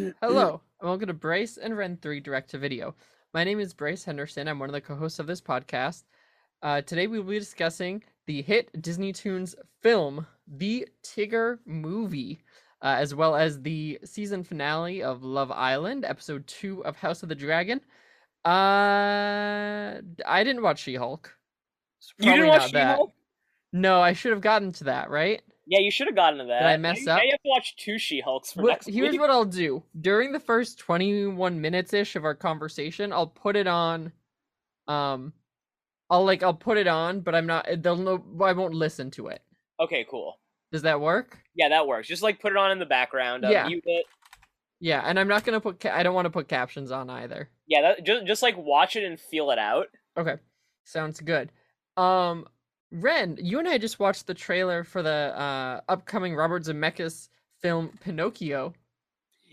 Hello, and welcome to Brace and Ren 3 Direct to Video. My name is Brace Henderson. I'm one of the co hosts of this podcast. Uh, today we will be discussing the hit Disney Toons film, The Tigger Movie, uh, as well as the season finale of Love Island, episode 2 of House of the Dragon. Uh, I didn't watch She Hulk. You didn't watch She-Hulk? No, I should have gotten to that, right? Yeah, you should have gotten to that. Did I mess now, up? Now you have to watch two She-Hulks for What- next here's week. what I'll do. During the first 21 minutes ish of our conversation, I'll put it on um I'll like I'll put it on, but I'm not they'll know I won't listen to it. Okay, cool. Does that work? Yeah, that works. Just like put it on in the background. Uh, Yeah. Mute it. Yeah, and I'm not going to put ca- I don't want to put captions on either. Yeah, that, just just like watch it and feel it out. Okay. Sounds good. Um Ren, you and I just watched the trailer for the uh upcoming Robert Zemeckis film Pinocchio.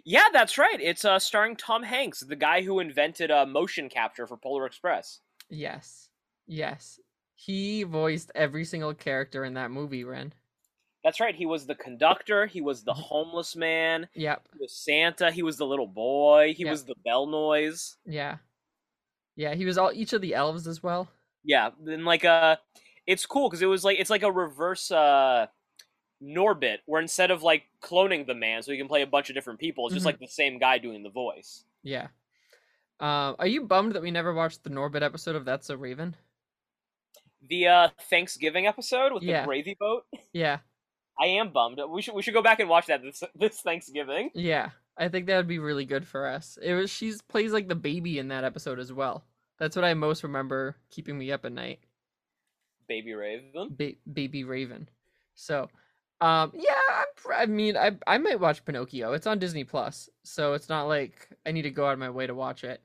Yeah, that's right. It's uh starring Tom Hanks, the guy who invented uh, motion capture for Polar Express. Yes. Yes. He voiced every single character in that movie, Ren. That's right. He was the conductor. He was the Mhm. homeless man. Yep. He was Santa. He was the little boy. He Yeah. was the bell noise. Yeah. Yeah, he was all each of the elves as well. Yeah, then like uh it's cool because it was like it's like a reverse uh Norbit, where instead of like cloning the man so he can play a bunch of different people, it's just Mhm. like the same guy doing the voice. Yeah. Uh, are you bummed that we never watched the Norbit episode of That's a Raven? The uh Thanksgiving episode with Yeah. the gravy boat. Yeah. I am bummed. We should we should go back and watch that this this Thanksgiving. Yeah. I think that would be really good for us. It was she's plays like the baby in that episode as well. That's what I most remember keeping me up at night. Baby Raven. Ba- baby Raven. So, um, yeah, pr- I mean, I I might watch Pinocchio. It's on Disney Plus, so it's not like I need to go out of my way to watch it.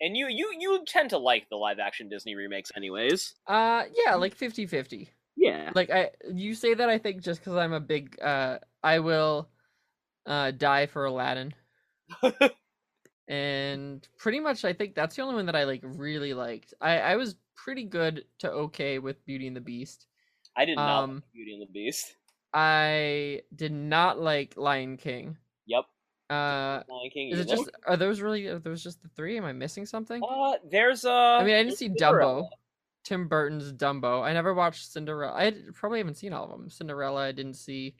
And you you you tend to like the live action Disney remakes anyways. Uh, yeah, like 50-50. Yeah. like i you say that i think just because i'm a big uh i will uh die for aladdin and pretty much i think that's the only one that i like really liked i i was pretty good to okay with beauty and the beast I did not Um, like Beauty and the Beast. i did not like lion king Yep. uh Lion King. is it just are those really are those just the three am i missing something Uh, there's uh. i mean i didn't see dumbo tim burton's dumbo i never watched cinderella i probably haven't seen all of them cinderella i didn't see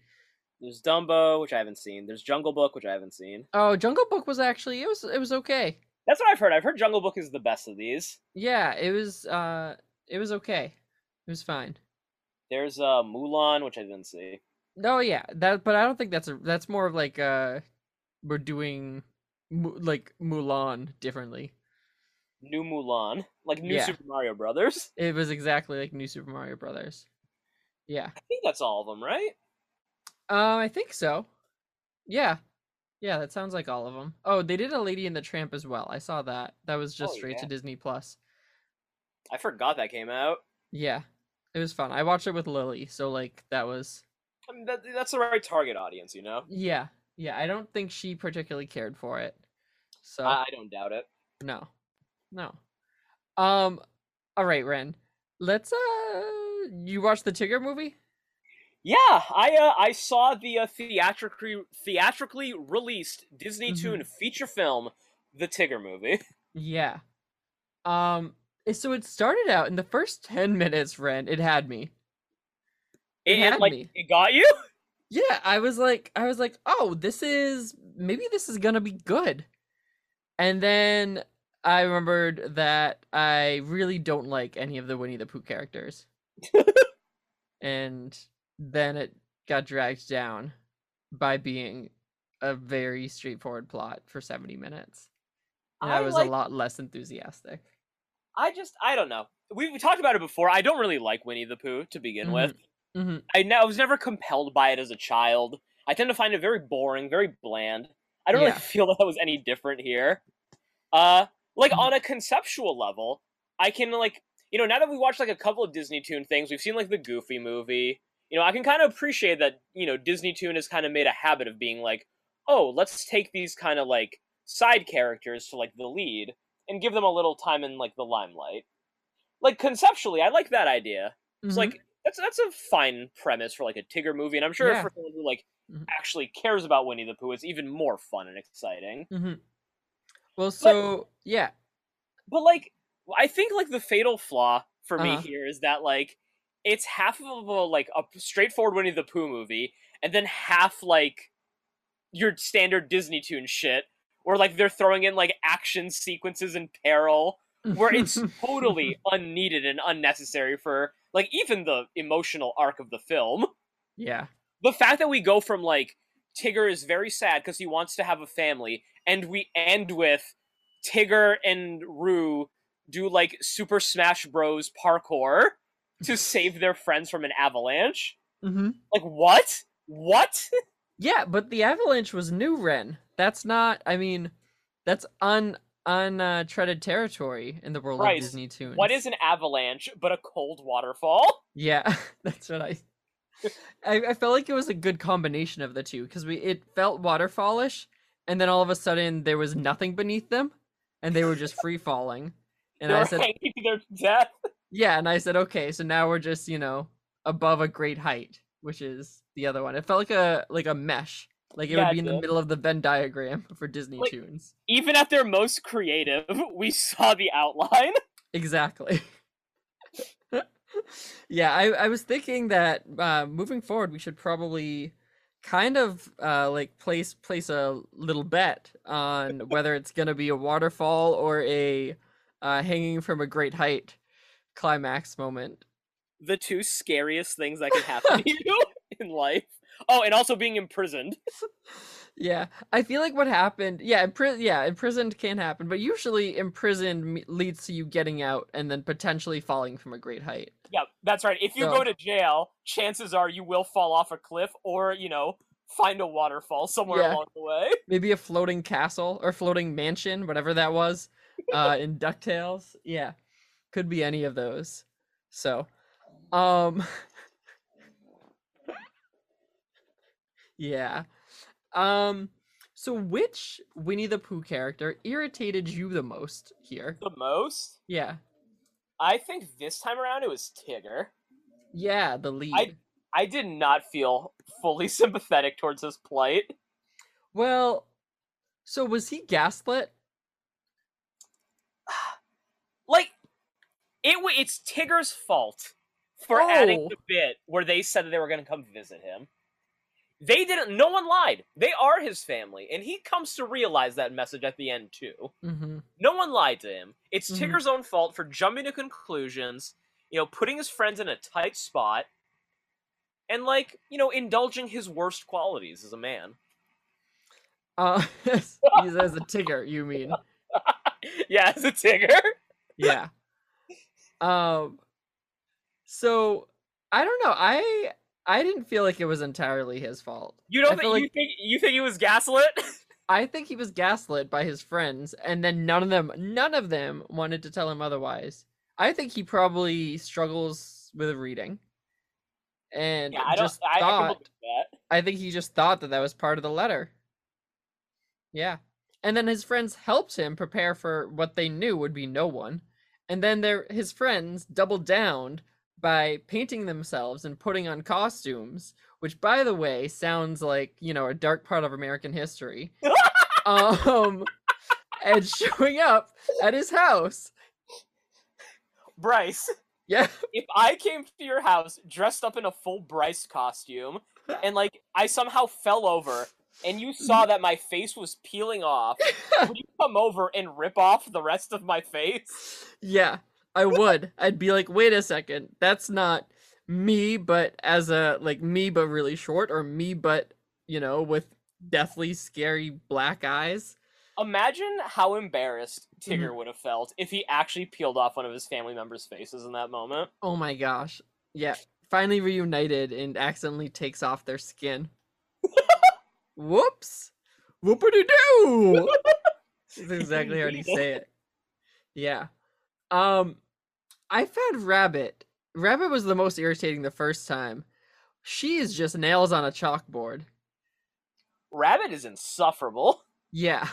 There's Dumbo, which I haven't seen. There's Jungle Book, which I haven't seen. Oh, Jungle Book was actually it was it was okay. That's what I've heard. I've heard Jungle Book is the best of these. Yeah, it was uh it was okay. It was fine. There's uh Mulan, which I didn't see. No, yeah, that but I don't think that's a that's more of like uh we're doing like Mulan differently. New Mulan, like New Yeah. Super Mario Brothers. It was exactly like New Super Mario Brothers. Yeah. I think that's all of them, right? Um I think so. Yeah. Yeah, that sounds like all of them. Oh, they did a Lady in the Tramp as well. I saw that. That was just Oh, straight to. Disney Plus. I forgot that came out. Yeah. It was fun. I watched it with Lily, so like that was I mean, that, that's the right target audience, you know. Yeah, yeah. I don't think she particularly cared for it. So I, I don't doubt it. no, no. Um, all right, Ren. Let's uh, you watch the Tigger movie? Yeah, I uh, I saw the uh, theatrically theatrically released Disney Mhm. Toon feature film, The Tigger Movie. Yeah. Um. So it started out in the first ten minutes. Ren, it had me. It It, had like me. it got you. Yeah, I was like, I was like, oh, this is maybe this is gonna be good. And then I remembered that I really don't like any of the Winnie the Pooh characters. and then it got dragged down by being a very straightforward plot for 70 minutes. And I, I was like- a lot less enthusiastic. I just I don't know. We, we talked about it before. I don't really like Winnie the Pooh to begin Mhm. with. hmm I, ne- I was never compelled by it as a child. I tend to find it very boring, very bland. I don't really feel that that was any different here. Uh, like Mhm. on a conceptual level, I can like you know now that we watched like a couple of Disney Toon things, we've seen like the Goofy movie. You know, I can kind of appreciate that. You know, Disney Toon has kind of made a habit of being like, oh, let's take these kind of like side characters to like the lead and give them a little time in like the limelight. Like conceptually, I like that idea. It's Mhm. like that's that's a fine premise for like a Tigger movie, and I'm sure Yeah. for someone who like Mhm. actually cares about Winnie the Pooh, it's even more fun and exciting. hmm Well, so yeah, But like, I think like the fatal flaw for me Uh-huh. here is that like it's half of a like a straightforward Winnie the Pooh movie, and then half like your standard Disney Toon shit, where like they're throwing in like action sequences in peril, where it's totally unneeded and unnecessary for like even the emotional arc of the film. yeah. The fact that we go from like Tigger is very sad because he wants to have a family, and we end with Tigger and Roo do like Super Smash Bros. parkour to save their friends from an avalanche. hmm Like what? What? Yeah, but the avalanche was new, Ren. That's not. I mean, that's un untreaded territory in the world Bryce, of Disney Toons. What is an avalanche but a cold waterfall? Yeah, that's what I. I, I felt like it was a good combination of the two because we it felt waterfallish, and then all of a sudden there was nothing beneath them, and they were just free falling. And They're I said, their death. Yeah, and I said, okay, so now we're just you know above a great height, which is the other one. It felt like a like a mesh, like it Yeah, would it be in the middle of the Venn diagram for Disney Like- Tunes. Even at their most creative, we saw the outline. Exactly. yeah, I, I was thinking that uh, moving forward, we should probably kind of uh, like place place a little bet on whether it's gonna be a waterfall or a uh, hanging from a great height climax moment. The two scariest things that can happen to you in life. Oh, and also being imprisoned. Yeah, I feel like what happened. Yeah, impri- yeah, imprisoned can happen, but usually imprisoned leads to you getting out and then potentially falling from a great height. Yeah, that's right. If you So- go to jail, chances are you will fall off a cliff or, you know, find a waterfall somewhere Yeah. along the way. maybe a floating castle or floating mansion, whatever that was, uh, in Ducktales. Yeah, could be any of those. So, um, yeah, um, so which Winnie the Pooh character irritated you the most here? The most? Yeah, I think this time around it was Tigger. yeah, the lead. I I did not feel fully sympathetic towards his plight. Well, so was he gaslit? Like, it wa it's Tigger's fault for adding Oh. the bit where they said that they were going to come visit him. They didn't. No one lied. They are his family, and he comes to realize that message at the end too. Mm-hmm. No one lied to him. It's Mhm. Tigger's own fault for jumping to conclusions, you know, putting his friends in a tight spot, and like, you know, indulging his worst qualities as a man. Uh, he's as a Tigger, you mean? yeah, as a Tigger. yeah um so i don't know i i didn't feel like it was entirely his fault You don't think feel you think you think he was gaslit? i think he was gaslit by his friends and then none of them none of them wanted to tell him otherwise i think he probably struggles with reading and yeah, I don't. just I, I thought that. I think he just thought that that was part of the letter. Yeah. And then his friends helped him prepare for what they knew would be no one. And then their his friends doubled down by painting themselves and putting on costumes, which by the way sounds like, you know, a dark part of American history. um and showing up at his house. Bryce, Yeah. if I came to your house dressed up in a full Bryce costume, and like I somehow fell over, and you saw that my face was peeling off, would you come over and rip off the rest of my face? Yeah, I would. I'd be like, wait a second, that's not me, but as a like me, but really short, or me, but you know, with deathly scary black eyes. Imagine how embarrassed Mm-hmm. Tigger would have felt if he actually peeled off one of his family members' faces in that moment. Oh my gosh. Yeah, finally reunited and accidentally takes off their skin. Whoops. Whoopity doo. That's exactly how you say it. Yeah. Um, I found Rabbit. Rabbit was the most irritating the first time. She is just nails on a chalkboard. Rabbit is insufferable. Yeah.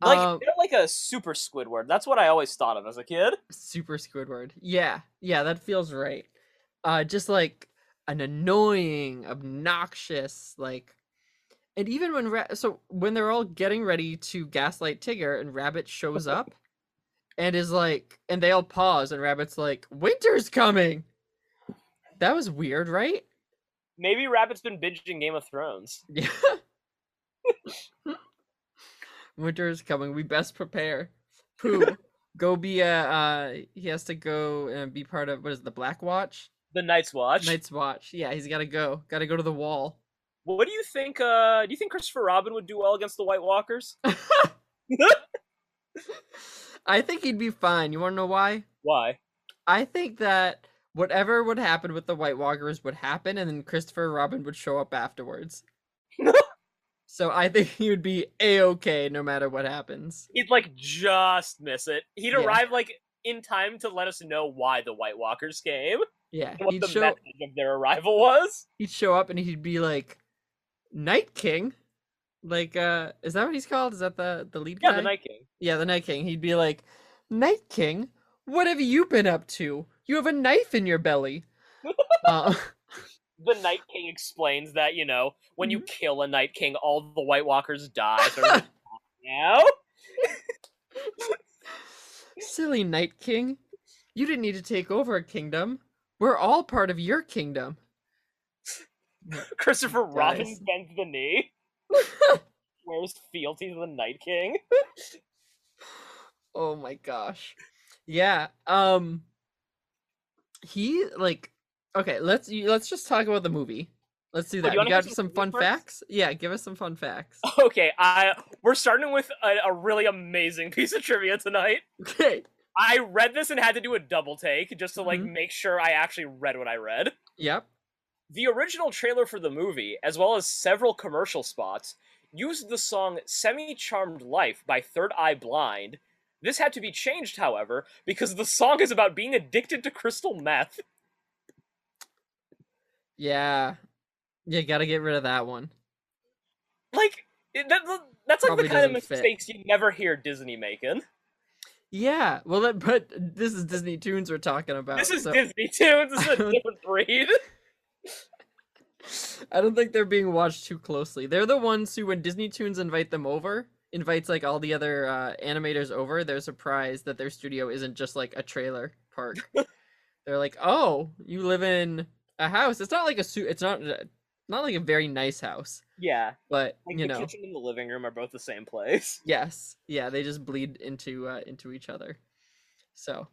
Like Um, they're like a super Squidward. That's what I always thought of as a kid. super Squidward. Yeah. Yeah, that feels right. uh, just like an annoying, obnoxious, like, and even when Ra- so when they're all getting ready to gaslight Tigger, and Rabbit shows up, and is like, and they all pause, and Rabbit's like, "Winter's coming." That was weird, right? Maybe Rabbit's been binging Game of Thrones. Yeah. Winter is coming. We best prepare. Pooh, go be a. Uh, he has to go and be part of what is it, the Black Watch? The Night's Watch. Night's Watch. Yeah, he's got to go. Got to go to the wall. What do you think? Uh, do you think Christopher Robin would do well against the White Walkers? I think he'd be fine. You want to know why? Why? I think that whatever would happen with the White Walkers would happen, and then Christopher Robin would show up afterwards. so I think he would be a okay no matter what happens. He'd like just miss it. He'd Yeah. arrive like in time to let us know why the White Walkers came Yeah, what he'd the show message of their arrival was. he'd show up and he'd be like, Night King. Like, uh, is that what he's called? Is that the the lead Yeah, guy? the Night King. Yeah, the Night King. He'd be like, Night King, what have you been up to? You have a knife in your belly. uh, The Night King explains that you know when you Mm-hmm. kill a Night King, all the White Walkers die. So now silly Night King, you didn't need to take over a kingdom. We're all part of your kingdom. Christopher Robin bends the knee. Wears fealty to the Night King. oh my gosh. Yeah. Um. He like. Okay. Let's let's just talk about the movie. Let's do Oh, that. you you wanna got some some fun first? facts? Yeah. Give us some fun facts. Okay, I we're starting with a, a really amazing piece of trivia tonight. Okay. I read this and had to do a double take just to like Mhm. make sure I actually read what I read. Yep. The original trailer for the movie, as well as several commercial spots, used the song Semi Charmed Life by Third Eye Blind. This had to be changed, however, because the song is about being addicted to crystal meth. Yeah. You gotta get rid of that one. Like, that, that's like Probably the kind of doesn't fit. mistakes you never hear Disney making. Yeah. Well, that, but this is Disney Toons we're talking about. This is so Disney Toons, this is a different breed. I don't think they're being watched too closely. They're the ones who, when Disney Toons invite them over, invites like all the other uh, animators over, they're surprised that their studio isn't just like a trailer park. they're like, "Oh, you live in a house. It's not like a suit. It's not uh, not like a very nice house, Yeah, but like you the know, kitchen and the living room are both the same place. yes, yeah, they just bleed into uh, into each other. So,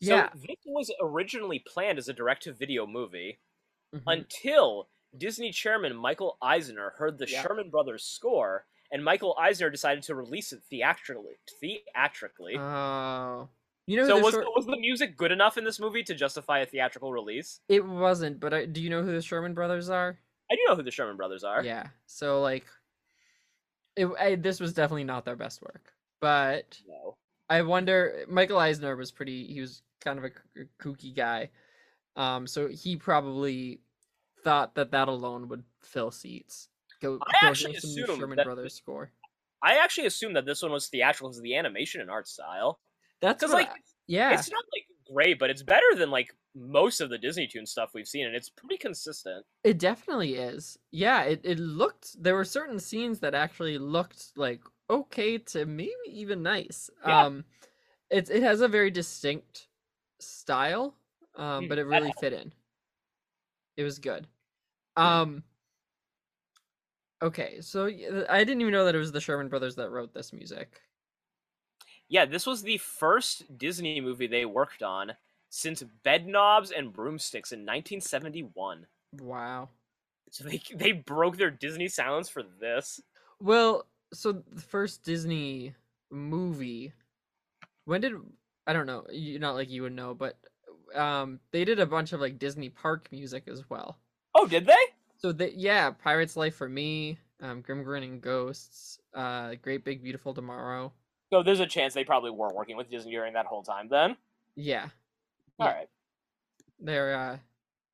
So yeah, this was originally planned as a direct-to-video movie mhm. until Disney chairman Michael Eisner heard the Yeah. Sherman Brothers score, and Michael Eisner decided to release it theatrically. Theatrically. oh, you know, so was short- was the music good enough in this movie to justify a theatrical release? it wasn't. But I, do you know who the Sherman Brothers are? I do know who the Sherman Brothers are. Yeah. So like, it I, this was definitely not their best work, but No. I wonder. Michael Eisner was pretty. He was kind of a kooky guy, um. So he probably thought that that alone would fill seats. Go. I go actually hear some new assumed Sherman that- Brothers score. I actually assumed that this one was theatrical because of the animation and art style. That's Because like I- yeah. it's not like great, but it's better than like most of the Disney Toon stuff we've seen, and it's pretty consistent. It definitely is. Yeah, it, it looked there were certain scenes that actually looked like okay to maybe even nice. Yeah. Um it it has a very distinct style, um, Mm, but it really fit in. It was good. Um Okay, so I didn't even know that it was the Sherman brothers that wrote this music. Yeah, this was the first Disney movie they worked on since Bedknobs and Broomsticks in 1971. Wow. So they they broke their Disney silence for this. Well, so the first Disney movie, when did I don't know, you not like you would know, but um they did a bunch of like Disney park music as well. Oh, did they? So they yeah, Pirates Life for Me, um Grim Grinning Ghosts, uh Great Big Beautiful Tomorrow. So there's a chance they probably were working with Disney during that whole time. Then, Yeah. all Yeah. right. They're uh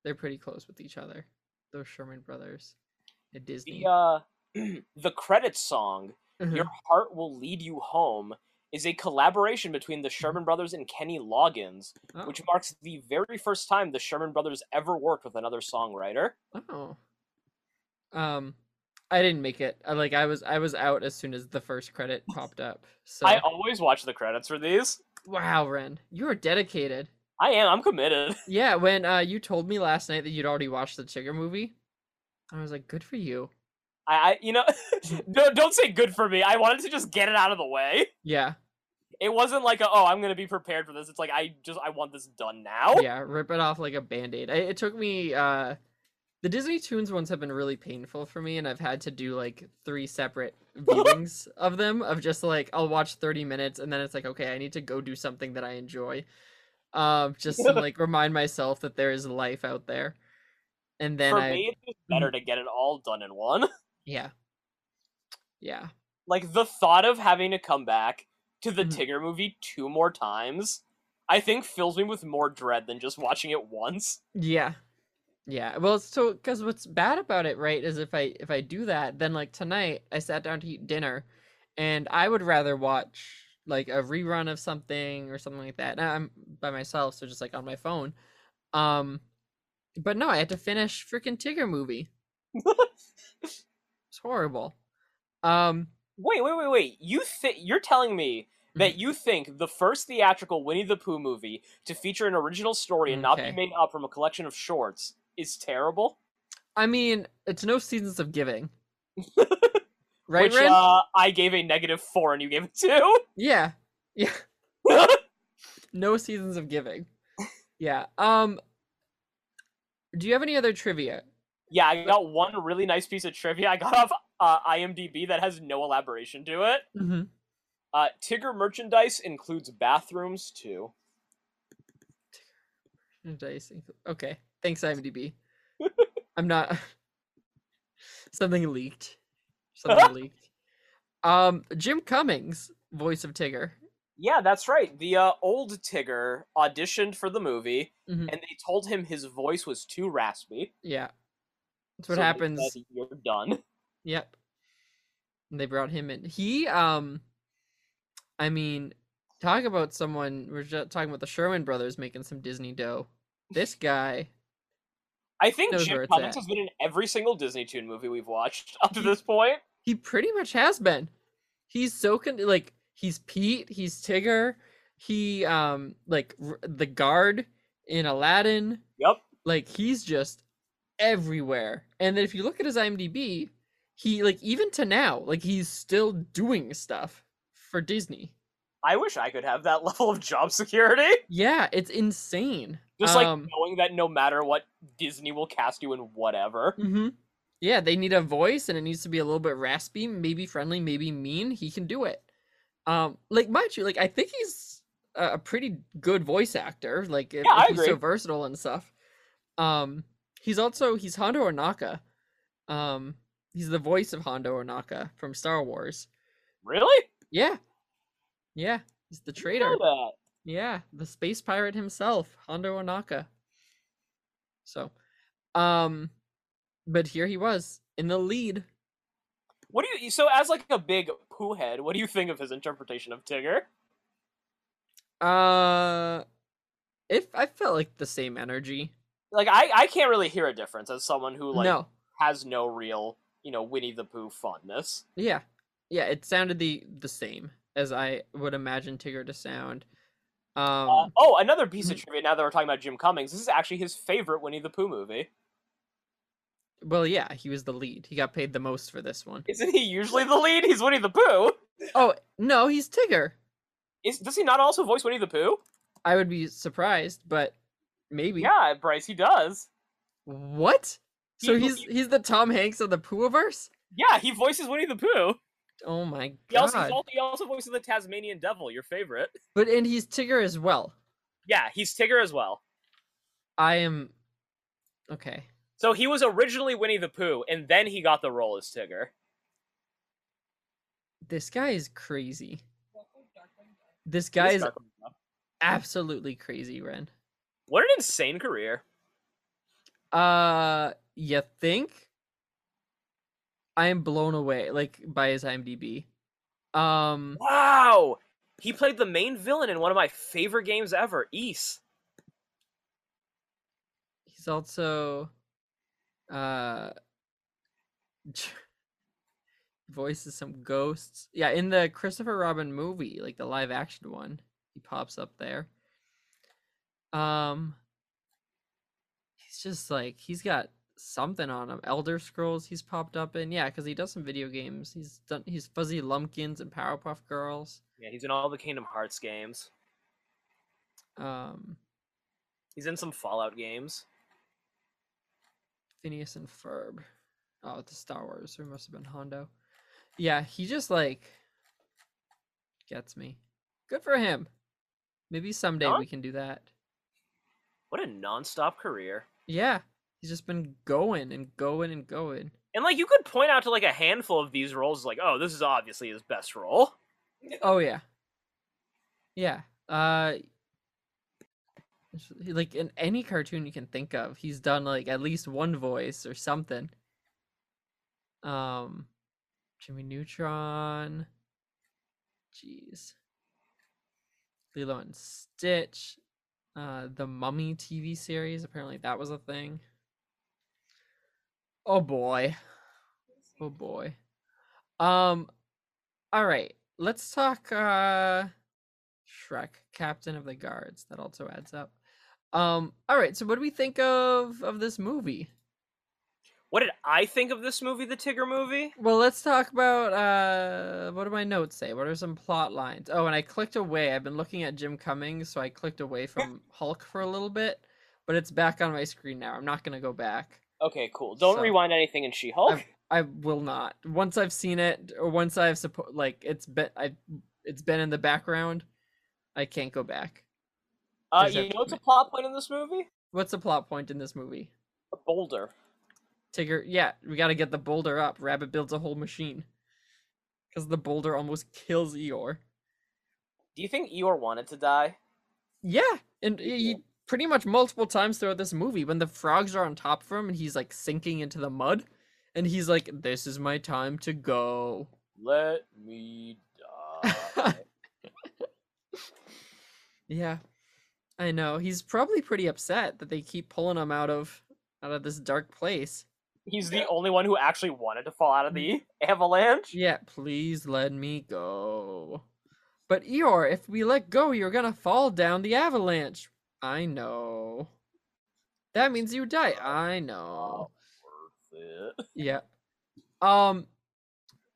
they're pretty close with each other. Those Sherman brothers at Disney. The uh, the credits song Mhm. "Your Heart Will Lead You Home" is a collaboration between the Sherman Brothers and Kenny Loggins, Oh. which marks the very first time the Sherman Brothers ever worked with another songwriter. Oh. Um, I didn't make it. Like I was I was out as soon as the first credit popped up. So I always watch the credits for these. wow, Ren, you are dedicated. I am. I'm committed. Yeah, when uh you told me last night that you'd already watched the Tigger movie, I was like, good for you. I, I you know, don't, don't say good for me. I wanted to just get it out of the way. Yeah, It wasn't like, a, oh, I'm gonna be prepared for this. It's like I just I want this done now. yeah, rip it off like a band-aid. I, it took me uh the Disney Toons ones have been really painful for me and I've had to do like three separate viewings of them of just like I'll watch 30 minutes and then it's like okay, I need to go do something that I enjoy. Um just to like remind myself that there is life out there. And then for I me, it's just better to get it all done in one. Yeah. Yeah. Like the thought of having to come back to the Mhm. Tigger movie two more times, I think fills me with more dread than just watching it once. Yeah. Yeah. Well, so cuz what's bad about it, right, is if I if I do that, then like tonight I sat down to eat dinner and I would rather watch like a rerun of something or something like that. Now, I'm by myself, so just like on my phone. Um but no, I had to finish freaking Tigger movie. Horrible. Um Wait, wait, wait, wait. You think you're telling me Mm-hmm. that you think the first theatrical Winnie the Pooh movie to feature an original story and not be made up from a collection of shorts is terrible? I mean, it's no seasons of giving. right, Which uh, I gave a negative four and you gave it two. Yeah. Yeah. no seasons of giving. Yeah. Um Do you have any other trivia? Yeah, I got one really nice piece of trivia I got off uh, IMDb that has no elaboration to it. Mm-hmm. Uh, Tigger merchandise includes bathrooms too. Okay. Thanks, IMDb. I'm not something leaked. Something leaked. Um Jim Cummings, voice of Tigger. Yeah, that's right. The uh, old Tigger auditioned for the movie, Mhm. and they told him his voice was too raspy. Yeah. That's what so happens. said, You're done. Yep. And they brought him in. He um I mean, talk about someone we're just talking about the Sherman brothers making some Disney dough. This guy, I think Jim Cummings has been in every single Disney Toon movie we've watched up to this point. he pretty much has been. He's so con- like he's Pete, he's Tigger, he um like r- the guard in Aladdin, Yep. like he's just everywhere. And then if you look at his IMDb, he like even to now, like he's still doing stuff for Disney. I wish I could have that level of job security. Yeah, it's insane. Just like Um, knowing that no matter what, Disney will cast you in whatever. hmm Yeah, they need a voice and it needs to be a little bit raspy, maybe friendly, maybe mean. He can do it. Um, like mind you, like I think he's a a pretty good voice actor. Like if, Yeah, I if he's so versatile and stuff. Um, he's also he's Hondo Ohnaka. Um, he's the voice of Hondo Ohnaka from Star Wars. Really? Yeah, yeah, he's the traitor. know that. Yeah, the space pirate himself, Hondo Ohnaka. So, um, but here he was in the lead. What do you? So, as like a big poo head, what do you think of his interpretation of Tigger? Uh, if I felt like the same energy. Like, I I can't really hear a difference as someone who like no, has no real you know Winnie the Pooh fondness. yeah, yeah, it sounded the the same as I would imagine Tigger to sound. Um, Uh, oh, another piece of trivia. Now that we're talking about Jim Cummings, this is actually his favorite Winnie the Pooh movie. well, yeah, he was the lead. He got paid the most for this one. Isn't he usually the lead? He's Winnie the Pooh. Oh no, he's Tigger. Is does he not also voice Winnie the Pooh? I would be surprised, but maybe. Yeah, Bryce, he does. What? So He- he's he's the Tom Hanks of the Poohverse? Yeah, he voices Winnie the Pooh. Oh my god. He also, he also voices the Tasmanian Devil, your favorite. But and he's Tigger as well. Yeah, he's Tigger as well. I am okay. So he was originally Winnie the Pooh, and then he got the role as Tigger. This guy is crazy. This guy is absolutely crazy, Ren. What an insane career. Uh, you think? I am blown away, like by his IMDb. Um, Wow! He played the main villain in one of my favorite games ever, Ys. He's also uh voices some ghosts. Yeah, in the Christopher Robin movie, like the live action one, he pops up there. Um he's just like he's got something on him. Elder Scrolls he's popped up in. Yeah, cuz he does some video games. He's done he's Fuzzy Lumpkins and Powerpuff Girls. Yeah, he's in all the Kingdom Hearts games. Um He's in some Fallout games. Phineas and Ferb. Oh, it's Star Wars. There must have been Hondo. Yeah, he just like gets me. Good for him. Maybe someday Huh? we can do that. What a non-stop career. Yeah, he's just been going and going and going. And like you could point out to like a handful of these roles like, "Oh, this is obviously his best role." Oh yeah, yeah. Uh, like in any cartoon you can think of, he's done like at least one voice or something. Um, Jimmy Neutron. Jeez. Lilo and Stitch. Uh, the Mummy TV series. Apparently that was a thing. Oh boy. Oh boy. Um. All right. Let's talk. Uh, Shrek, Captain of the Guards. That also adds up. Um. All right. So, what do we think of of this movie? What did I think of this movie, the Tigger movie? Well, let's talk about uh what do my notes say? What are some plot lines? Oh, and I clicked away. I've been looking at Jim Cummings, so I clicked away from Hulk for a little bit, but it's back on my screen now. I'm not going to go back. Okay, cool. Don't So- rewind anything in She-Hulk. I will not. Once I've seen it or once I've suppo- like it's been I it's been in the background, I can't go back. Uh, you know what's a plot point in this movie? What's a plot point in this movie? A boulder. Tigger, yeah, we got to get the boulder up. Rabbit builds a whole machine. Cuz the boulder almost kills Eeyore. Do you think Eeyore wanted to die? Yeah, and he pretty much multiple times throughout this movie when the frogs are on top of him and he's like sinking into the mud and he's like this is my time to go. Let me die. Yeah. I know. He's probably pretty upset that they keep pulling him out of out of this dark place. He's the only one who actually wanted to fall out of the avalanche. Yeah, please let me go. But Eeyore, if we let go, you're gonna fall down the avalanche. I know. That means you die. I know. Worth it. Yeah. Um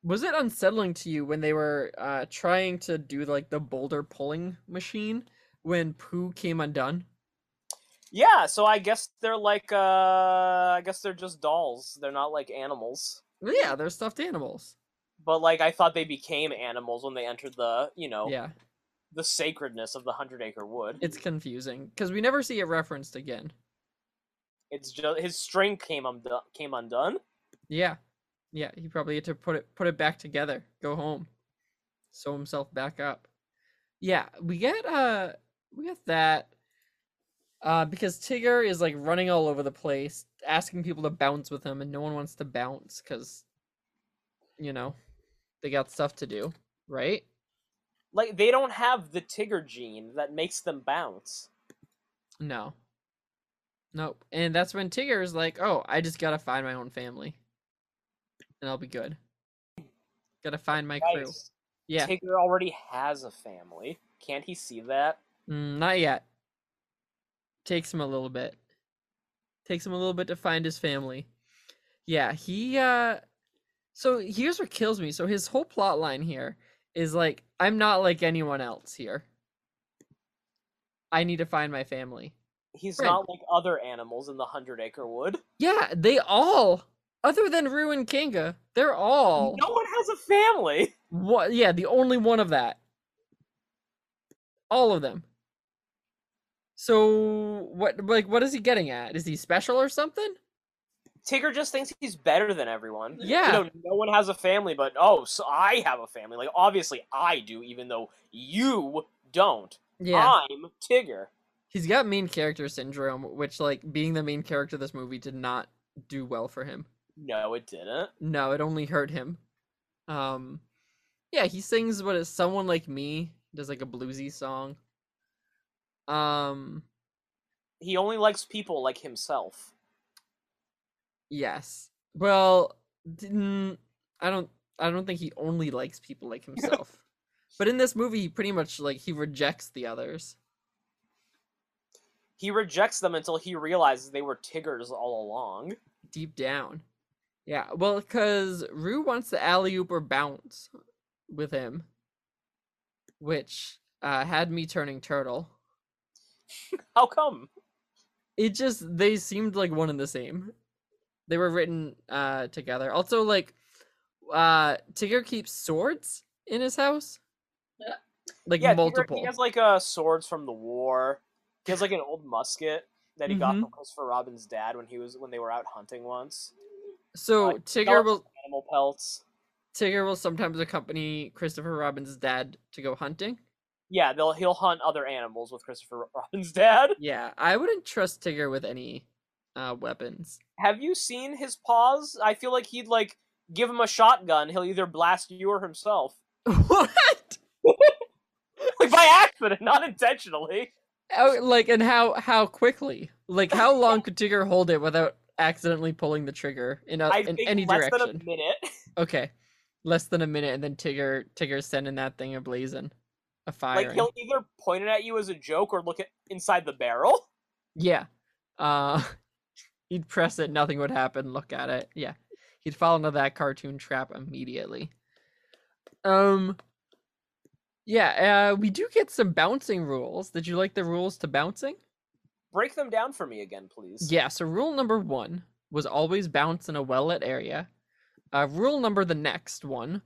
was it unsettling to you when they were uh trying to do like the boulder pulling machine when Pooh came undone? Yeah, so I guess they're like uh I guess they're just dolls. They're not like animals. Yeah, they're stuffed animals. But like I thought they became animals when they entered the, you know, Yeah, the sacredness of the Hundred Acre Wood. it's confusing because we never see it referenced again. It's just his string came undone. Came undone. Yeah, yeah, he probably had to put it put it back together, go home, sew himself back up. Yeah, we get uh we get that uh because Tigger is like running all over the place, asking people to bounce with him, and no one wants to bounce because you know they got stuff to do, right? Like they don't have the Tigger gene that makes them bounce. No. Nope. And that's when Tigger is like, "Oh, I just gotta find my own family, and I'll be good. Gotta find my crew." Yeah. Tigger already has a family. Can't he see that? Mm, not yet. Takes him a little bit. Takes him a little bit to find his family. Yeah, he uh so here's what kills me. So his whole plot line here is like I'm not like anyone else here. I need to find my family. He's not like other animals in the Hundred Acre Wood. Yeah, they all other than Roo and Kanga, they're all No one has a family. what yeah, the only one of that. All of them. So what like what is he getting at? Is he special or something? Tigger just thinks he's better than everyone. Yeah. You know, no one has a family, but oh, so I have a family. Like obviously I do, even though you don't. Yeah. I'm Tigger. He's got main character syndrome, which like being the main character of this movie did not do well for him. No, it didn't. No, it only hurt him. Um yeah, he sings what is someone like me. Does like a bluesy song. Um He only likes people like himself. yes. Well, didn't I don't I don't think he only likes people like himself. but in this movie he pretty much like he rejects the others. He rejects them until he realizes they were Tiggers all along. deep down. Yeah, well, because Roo wants the alley oop or bounce with him, which uh, had me turning turtle. How come? It just they seemed like one and the same. They were written uh, together. Also, like uh, Tigger keeps swords in his house, Yeah. like yeah, Tigger- multiple. he has like uh swords from the war. He has like an old musket that he got Mhm. from Christopher Robin's dad when he was when they were out hunting once. so like, Tigger will Animal pelts. Tigger will sometimes accompany Christopher Robin's dad to go hunting. Yeah, they'll he'll hunt other animals with Christopher Robin's dad. Yeah, I wouldn't trust Tigger with any uh, weapons. Have you seen his paws? I feel like he'd like give him a shotgun. He'll either blast you or himself, what? like by accident, not intentionally. Oh, like and how how quickly? Like how long could Tigger hold it without accidentally pulling the trigger in a, in any less direction? than a minute. Okay, less than a minute, and then Tigger Tigger's sending that thing ablazing, a fire. Like he'll either point it at you as a joke or look at inside the barrel. Yeah. Uh, he'd press it, nothing would happen. Look at it. Yeah, he'd fall into that cartoon trap immediately. Um. Yeah, uh, we do get some bouncing rules. Did you like the rules to bouncing? Break them down for me again, please. Yeah, so rule number one was always bounce in a well lit area. Uh, rule number the next one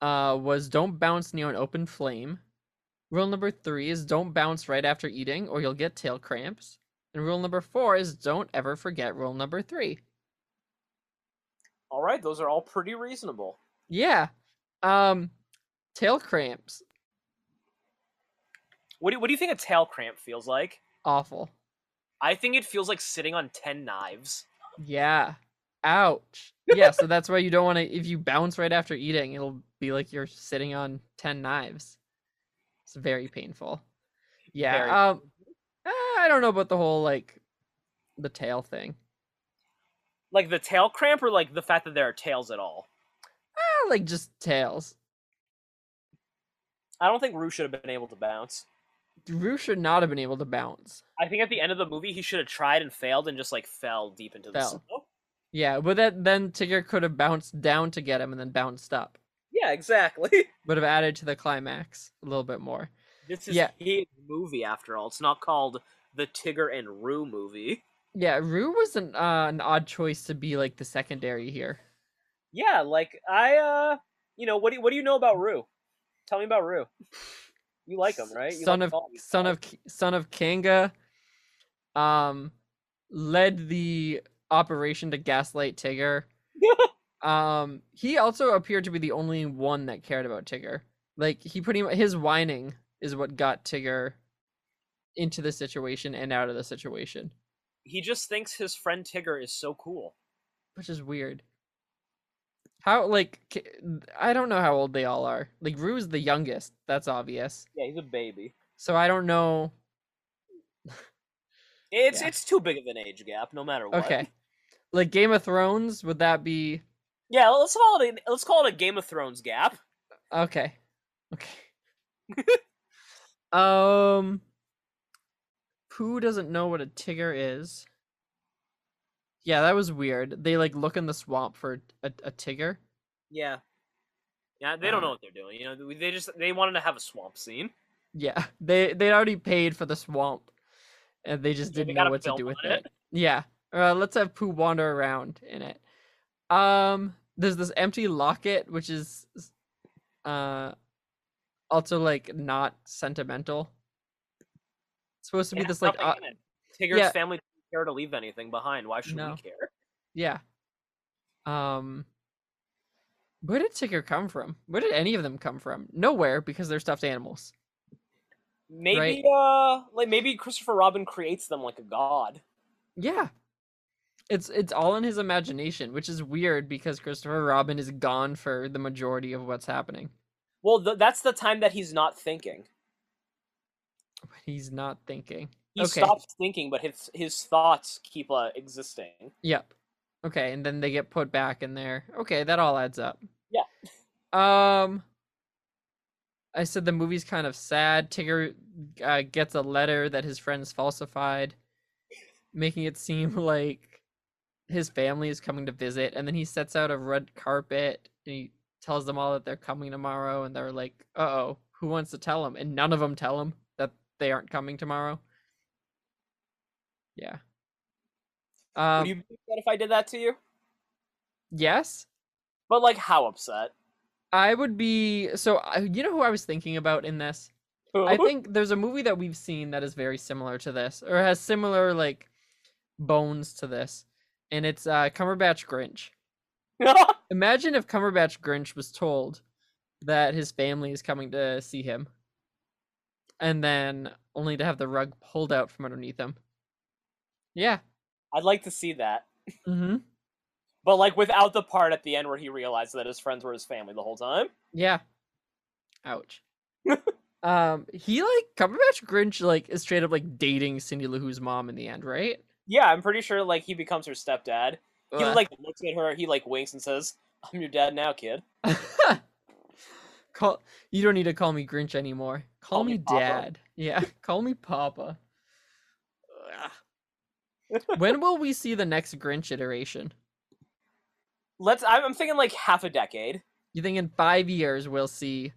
uh, was don't bounce near an open flame. Rule number three is don't bounce right after eating or you'll get tail cramps. And rule number four is don't ever forget rule number three. All right, those are all pretty reasonable. Yeah. Um, tail cramps. What do, what do you think a tail cramp feels like? Awful. I think it feels like sitting on 10 knives. Yeah. Ouch. Yeah, so that's why you don't want to. If you bounce right after eating, it'll be like you're sitting on 10 knives. It's very painful. Yeah. Very um, I don't know about the whole, like, the tail thing. Like the tail cramp or like the fact that there are tails at all? Ah, like, just tails. I don't think Roo should have been able to bounce. Roo should not have been able to bounce. I think at the end of the movie he should have tried and failed and just like fell deep into the Fell. snow. Yeah, but that then Tigger could have bounced down to get him and then bounced up. Yeah, exactly. Would have added to the climax a little bit more. This is Yeah. his movie after all. It's not called the Tigger and Roo movie. Yeah, Roo was an uh, an odd choice to be like the secondary here. Yeah, like I uh you know, what do you, what do you know about Roo? Tell me about Roo. You like him, right? You son like of son of son of Kanga, um, led the operation to gaslight Tigger. um, he also appeared to be the only one that cared about Tigger. Like he pretty much his whining is what got Tigger into the situation and out of the situation, he just thinks his friend Tigger is so cool. which is weird. How like I don't know how old they all are. Like Roo's the youngest, that's obvious. Yeah, he's a baby. So I don't know It's Yeah. it's too big of an age gap, no matter what. Okay. Like Game of Thrones, would that be Yeah, let's call it a, let's call it a Game of Thrones gap. okay? Okay. um Pooh doesn't know what a Tigger is. Yeah, that was weird. They like look in the swamp for a, a Tigger. Yeah. Yeah, they don't know Uh, what they're doing. You know, they just they wanted to have a swamp scene. Yeah. They they already paid for the swamp. And they just didn't gotta know what to do with it. it. Yeah. Uh, let's have Pooh wander around in it. Um there's this empty locket which is uh also like not sentimental. It's supposed to be this like uh. Tigger's yeah. family didn't care to leave anything behind. Why should No. we care? yeah. Um where did Tigger come from? Where did any of them come from? Nowhere because they're stuffed animals. Maybe uh like maybe Christopher Robin creates them like a god. Yeah. It's it's all in his imagination, which is weird because Christopher Robin is gone for the majority of what's happening. Well, th- that's the time that he's not thinking. he's not thinking. He Okay. stops thinking, but his his thoughts keep uh, existing. Yep. Okay, and then they get put back in there. Okay, that all adds up. Yeah. Um I said the movie's kind of sad. Tigger uh, gets a letter that his friends falsified, making it seem like his family is coming to visit, and then he sets out a red carpet and he tells them all that they're coming tomorrow, and they're like, "Uh-oh, who wants to tell him?" And none of them tell him that they aren't coming tomorrow. Yeah. Um, Would you be upset if I did that to you? yes. But like, how upset? I would be so you know who I was thinking about in this? I think there's a movie that we've seen that is very similar to this or has similar like bones to this. And it's uh Cumberbatch Grinch. Imagine if Cumberbatch Grinch was told that his family is coming to see him and then only to have the rug pulled out from underneath him. Yeah. I'd like to see that, Mhm. but like without the part at the end where he realized that his friends were his family the whole time. Yeah. Ouch. um he like Cumberbatch Grinch like is straight up like dating Cindy Lou Who's mom in the end, right? Yeah, I'm pretty sure like he becomes her stepdad. He Ugh. like looks at her, he like winks and says, "I'm your dad now, kid." call you don't need to call me Grinch anymore. Call, Call me, me Dad. Yeah, call me Papa. When will we see the next Grinch iteration? Let's. I'm, I'm thinking like half a decade. You think in five years we'll see?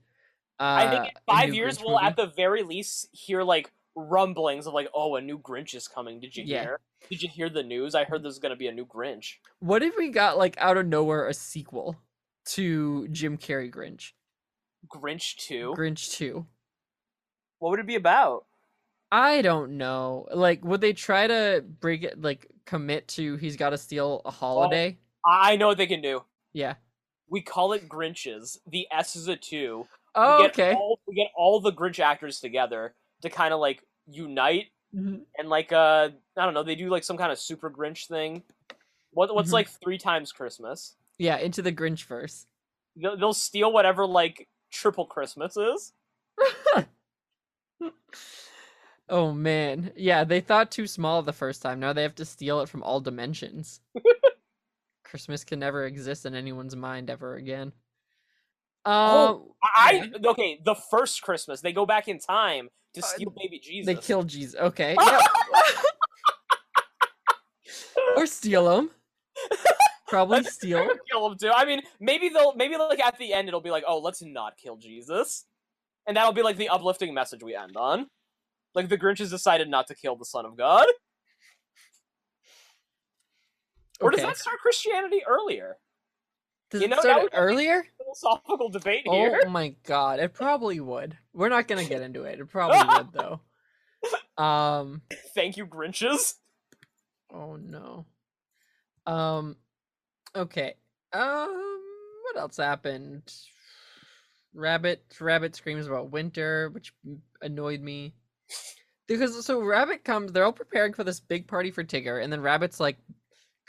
Uh, I think in five years Grinch we'll at the very least hear like rumblings of like, oh, a new Grinch is coming. Did you Yeah. hear? Did you hear the news? I heard mm. there's gonna be a new Grinch. What if we got like out of nowhere a sequel to Jim Carrey Grinch? Grinch two. Grinch Two. What would it be about? I don't know. Like, would they try to break it like commit to he's got to steal a oh, holiday? I I know what they can do. Yeah. We call it Grinches. The S is a two. Oh, we okay. All, we get all the Grinch actors together to kind of like unite Mhm. and like uh I don't know. They do like some kind of super Grinch thing. What what's Mhm. like three times Christmas? Yeah, into the Grinch verse. They'll, they'll steal whatever like triple Christmas is. oh man. Yeah, they thought too small the first time. Now they have to steal it from all dimensions. Christmas can never exist in anyone's mind ever again. Um Oh, I, I okay. The first Christmas, they go back in time to Uh, steal baby Jesus. they kill Jesus. Okay. yeah. or steal him. Probably steal. kill him too. I mean, maybe they'll maybe like at the end it'll be like, oh, let's not kill Jesus, and that'll be like the uplifting message we end on. Like the Grinch has decided not to kill the Son of God. Or does that start Christianity earlier? Does you it know, start it gotta earlier? Philosophical debate here. Oh my god, it probably would. We're not gonna get into it. It probably would though. Um Thank you, Grinches. oh no. Um okay. Um what else happened? Rabbit Rabbit screams about winter, which annoyed me. Because so Rabbit comes, they're all preparing for this big party for Tigger, and then Rabbit's like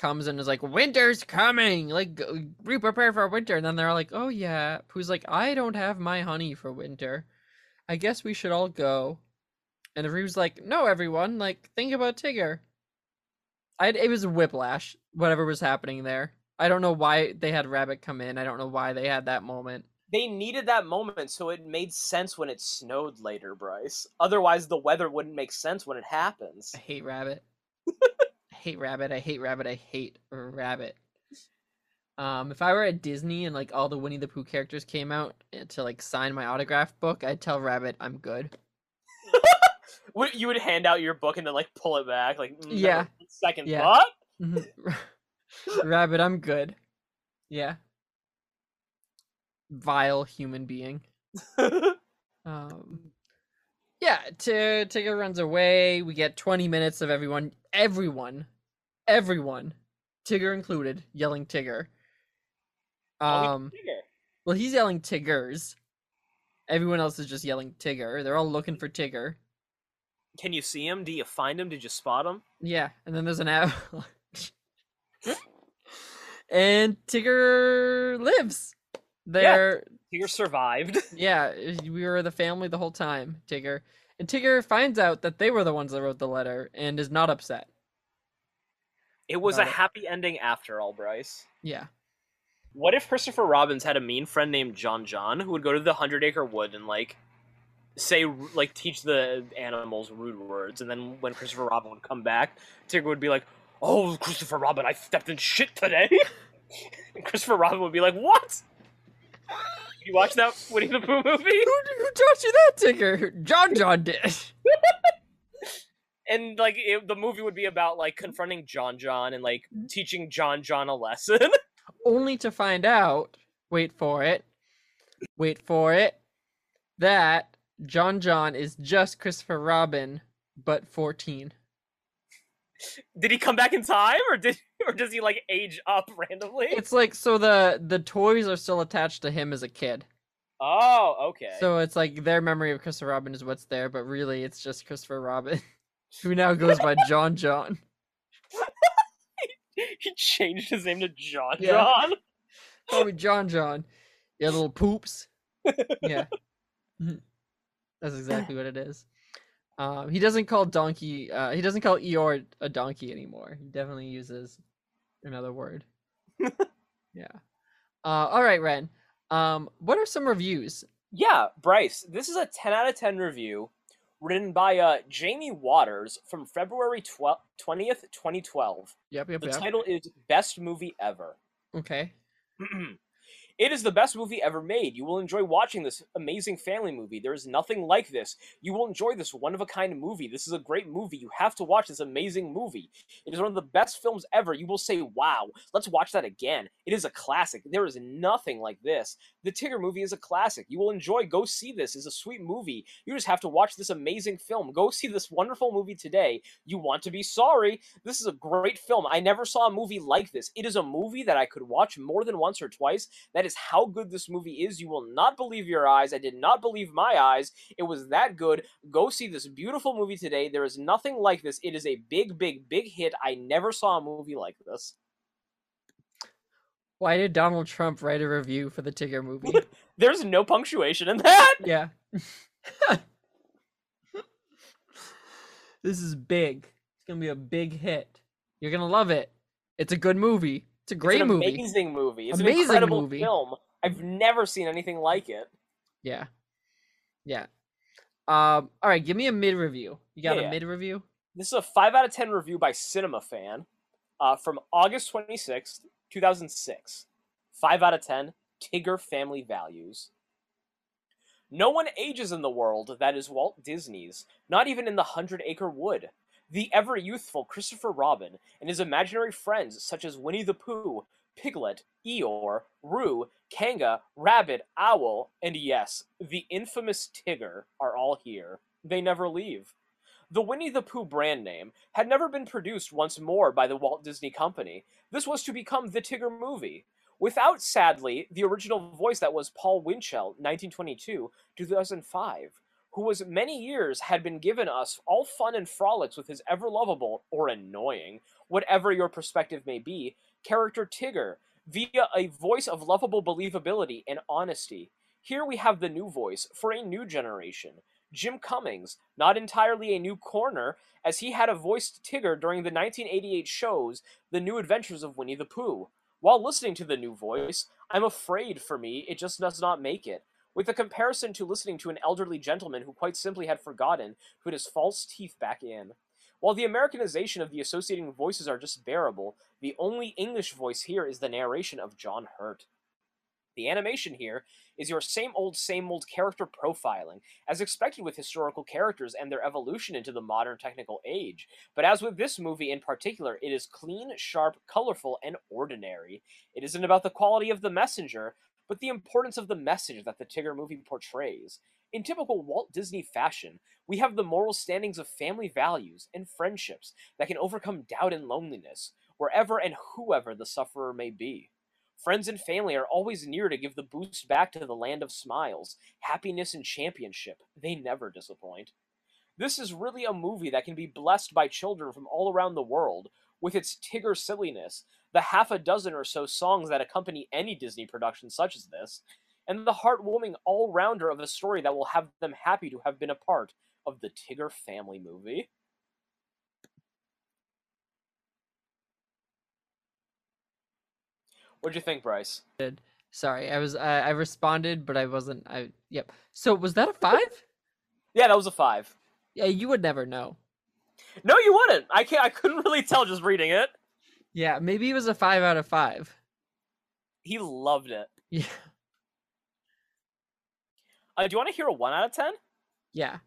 comes and is like, "Winter's coming! Like, be prepared for winter." And then they're all like, "Oh yeah." Pooh's like, "I don't have my honey for winter. I guess we should all go." And the Reeve's like, "No, everyone. Like, think about Tigger." I it was whiplash. Whatever was happening there. I don't know why they had Rabbit come in. I don't know why they had that moment. They needed that moment so it made sense when it snowed later, Bryce. Otherwise, the weather wouldn't make sense when it happens. I hate Rabbit. I hate Rabbit. I hate Rabbit. I hate Rabbit. Um, if I were at Disney and like all the Winnie the Pooh characters came out eh, to like sign my autograph book, I'd tell Rabbit I'm good. You would hand out your book and then like pull it back, like "Mm, Yeah. second Yeah. thought. Mhm. Rabbit, I'm good. Yeah. Vile human being. Um, yeah, T- Tigger runs away. We get 20 minutes of everyone, everyone, everyone, Tigger included, yelling Tigger. Oh, Um, bigger. well, he's yelling Tiggers. Everyone else is just yelling Tigger. They're all looking for Tigger. Can you see him? Do you find him? Did you spot him? Yeah, and then there's an avalanche. and Tigger lives. They're Tigger survived. yeah, we were the family the whole time, Tigger. And Tigger finds out that they were the ones that wrote the letter and is not upset. It was Got a it. happy ending after all, Bryce. Yeah. What if Christopher Robbins had a mean friend named John John who would go to the Hundred Acre Wood and like say like teach the animals rude words, and then when Christopher Robin would come back, Tigger would be like, "Oh, Christopher Robin, I stepped in shit today." and Christopher Robin would be like, "What?" You watch that Winnie the Pooh movie? Who, who taught you that, Tigger? John John did. And like it, the movie would be about like confronting John John and like Mm-hmm. teaching John John a lesson. Only to find out, wait for it, wait for it, that John John is just Christopher Robin, but 14. did he come back in time, or did or does he like age up randomly? It's like so the the toys are still attached to him as a kid. Oh, okay. So it's like their memory of Christopher Robin is what's there, but really it's just Christopher Robin, who now goes by John John. he changed his name to John Yeah. John. Call me John John. Yeah, little poops. Yeah. Mhm. That's exactly what it is. Um, he doesn't call donkey. Uh, he doesn't call Eeyore a donkey anymore. He definitely uses another word. yeah. Uh, all right, Ren. Um, what are some reviews? Yeah, Bryce, this is a 10 out of 10 review written by uh, Jamie Waters from February 12- 20th, 2012. Yep, yep, The yep. title is Best Movie Ever. Okay. It is the best movie ever made. You will enjoy watching this amazing family movie. There is nothing like this. You will enjoy this one of a kind movie. This is a great movie. You have to watch this amazing movie. It is one of the best films ever. You will say, wow, let's watch that again. It is a classic. There is nothing like this. The Tigger movie is a classic. You will enjoy. Go see this. It's a sweet movie. You just have to watch this amazing film. Go see this wonderful movie today. You want to be sorry. This is a great film. I never saw a movie like this. It is a movie that I could watch more than once or twice. That is how good this movie is. You will not believe your eyes. I did not believe my eyes. It was that good. Go see this beautiful movie today. There is nothing like this. It is a big, big, big hit. I never saw a movie like this. Why did Donald Trump write a review for the Tigger movie? There's no punctuation in that. yeah. this is big. It's gonna be a big hit. You're gonna love it. It's a good movie. It's a great it's an movie. amazing movie. It's Amazing an incredible movie. film. I've never seen anything like it. Yeah. Yeah. Um, all right, give me a mid review. You got Yeah, a yeah. mid review? This is a 5 out of 10 review by Cinema Fan uh, from August 26th, 2006. 5 out of 10 Tigger Family Values. No one ages in the world that is Walt Disney's, not even in the Hundred Acre Wood. The ever youthful Christopher Robin and his imaginary friends such as Winnie the Pooh, Piglet, Eeyore, Roo, Kanga, Rabbit, Owl, and yes, the infamous Tigger are all here. They never leave. The Winnie the Pooh brand name had never been produced once more by the Walt Disney Company. This was to become the Tigger movie. Without, sadly, the original voice that was Paul Winchell, 1922 2005, who was many years had been given us all fun and frolics with his ever lovable, or annoying, whatever your perspective may be, character Tigger, via a voice of lovable believability and honesty. Here we have the new voice for a new generation. Jim Cummings, not entirely a new corner, as he had a voiced Tigger during the 1988 shows The New Adventures of Winnie the Pooh. While listening to the new voice, I'm afraid for me it just does not make it. With a comparison to listening to an elderly gentleman who quite simply had forgotten put his false teeth back in. While the Americanization of the associating voices are just bearable, the only English voice here is the narration of John Hurt. The animation here is your same old, same old character profiling, as expected with historical characters and their evolution into the modern technical age. But as with this movie in particular, it is clean, sharp, colorful, and ordinary. It isn't about the quality of the messenger, but the importance of the message that the Tigger movie portrays. In typical Walt Disney fashion, we have the moral standings of family values and friendships that can overcome doubt and loneliness, wherever and whoever the sufferer may be. Friends and family are always near to give the boost back to the land of smiles, happiness, and championship. They never disappoint. This is really a movie that can be blessed by children from all around the world, with its Tigger silliness, the half a dozen or so songs that accompany any Disney production such as this, and the heartwarming all rounder of a story that will have them happy to have been a part, of the Tigger family movie. What'd you think, Bryce? Sorry, I was I, I responded, but I wasn't. I yep. So was that a five? Yeah, that was a five. yeah, you would never know. No, you wouldn't. I can't. I couldn't really tell just reading it. Yeah, maybe it was a five out of five. He loved it. Yeah, Uh, do you want to hear a one out of ten? yeah.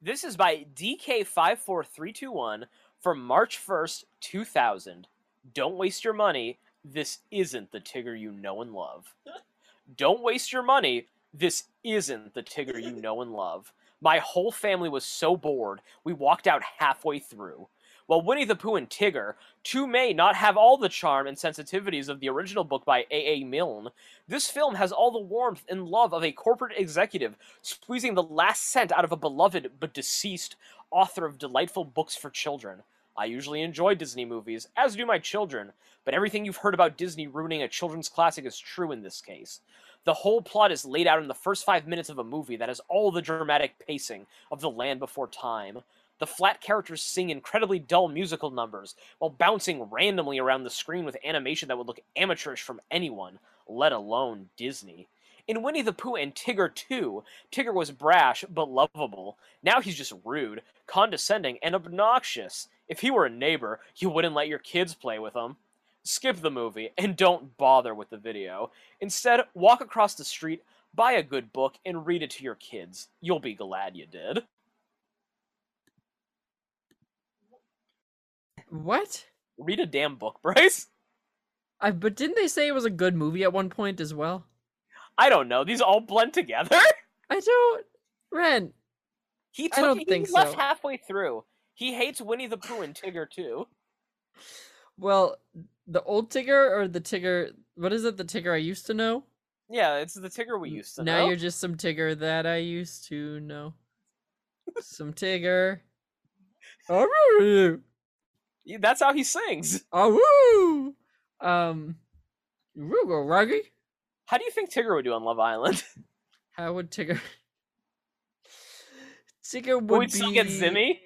This is by DK54321 from March 1st, 2000. Don't waste your money. This isn't the Tigger you know and love. Don't waste your money. This isn't the Tigger you know and love. My whole family was so bored, we walked out halfway through. While Winnie the Pooh and Tigger, two may not have all the charm and sensitivities of the original book by A.A. Milne, this film has all the warmth and love of a corporate executive squeezing the last cent out of a beloved but deceased author of delightful books for children. I usually enjoy Disney movies, as do my children, but everything you've heard about Disney ruining a children's classic is true in this case. The whole plot is laid out in the first five minutes of a movie that has all the dramatic pacing of The Land Before Time. The flat characters sing incredibly dull musical numbers while bouncing randomly around the screen with animation that would look amateurish from anyone, let alone Disney. In Winnie the Pooh and Tigger 2, Tigger was brash but lovable. Now he's just rude, condescending, and obnoxious. If he were a neighbor, you wouldn't let your kids play with him. Skip the movie and don't bother with the video. Instead, walk across the street, buy a good book, and read it to your kids. You'll be glad you did. What? Read a damn book, Bryce. I but didn't they say it was a good movie at one point as well? I don't know. These all blend together. I don't. Ren, He I don't he think left so. halfway through. He hates Winnie the Pooh and Tigger too. well, the old Tigger or the Tigger? What is it? The Tigger I used to know. Yeah, it's the Tigger we used to now know. you're just some Tigger that I used to know. some Tigger. That's how he sings. Aroo! Um, Rugo Ruggy. How do you think Tigger would do on Love Island? How would Tigger? Tigger would Would we be. still get Zimmy,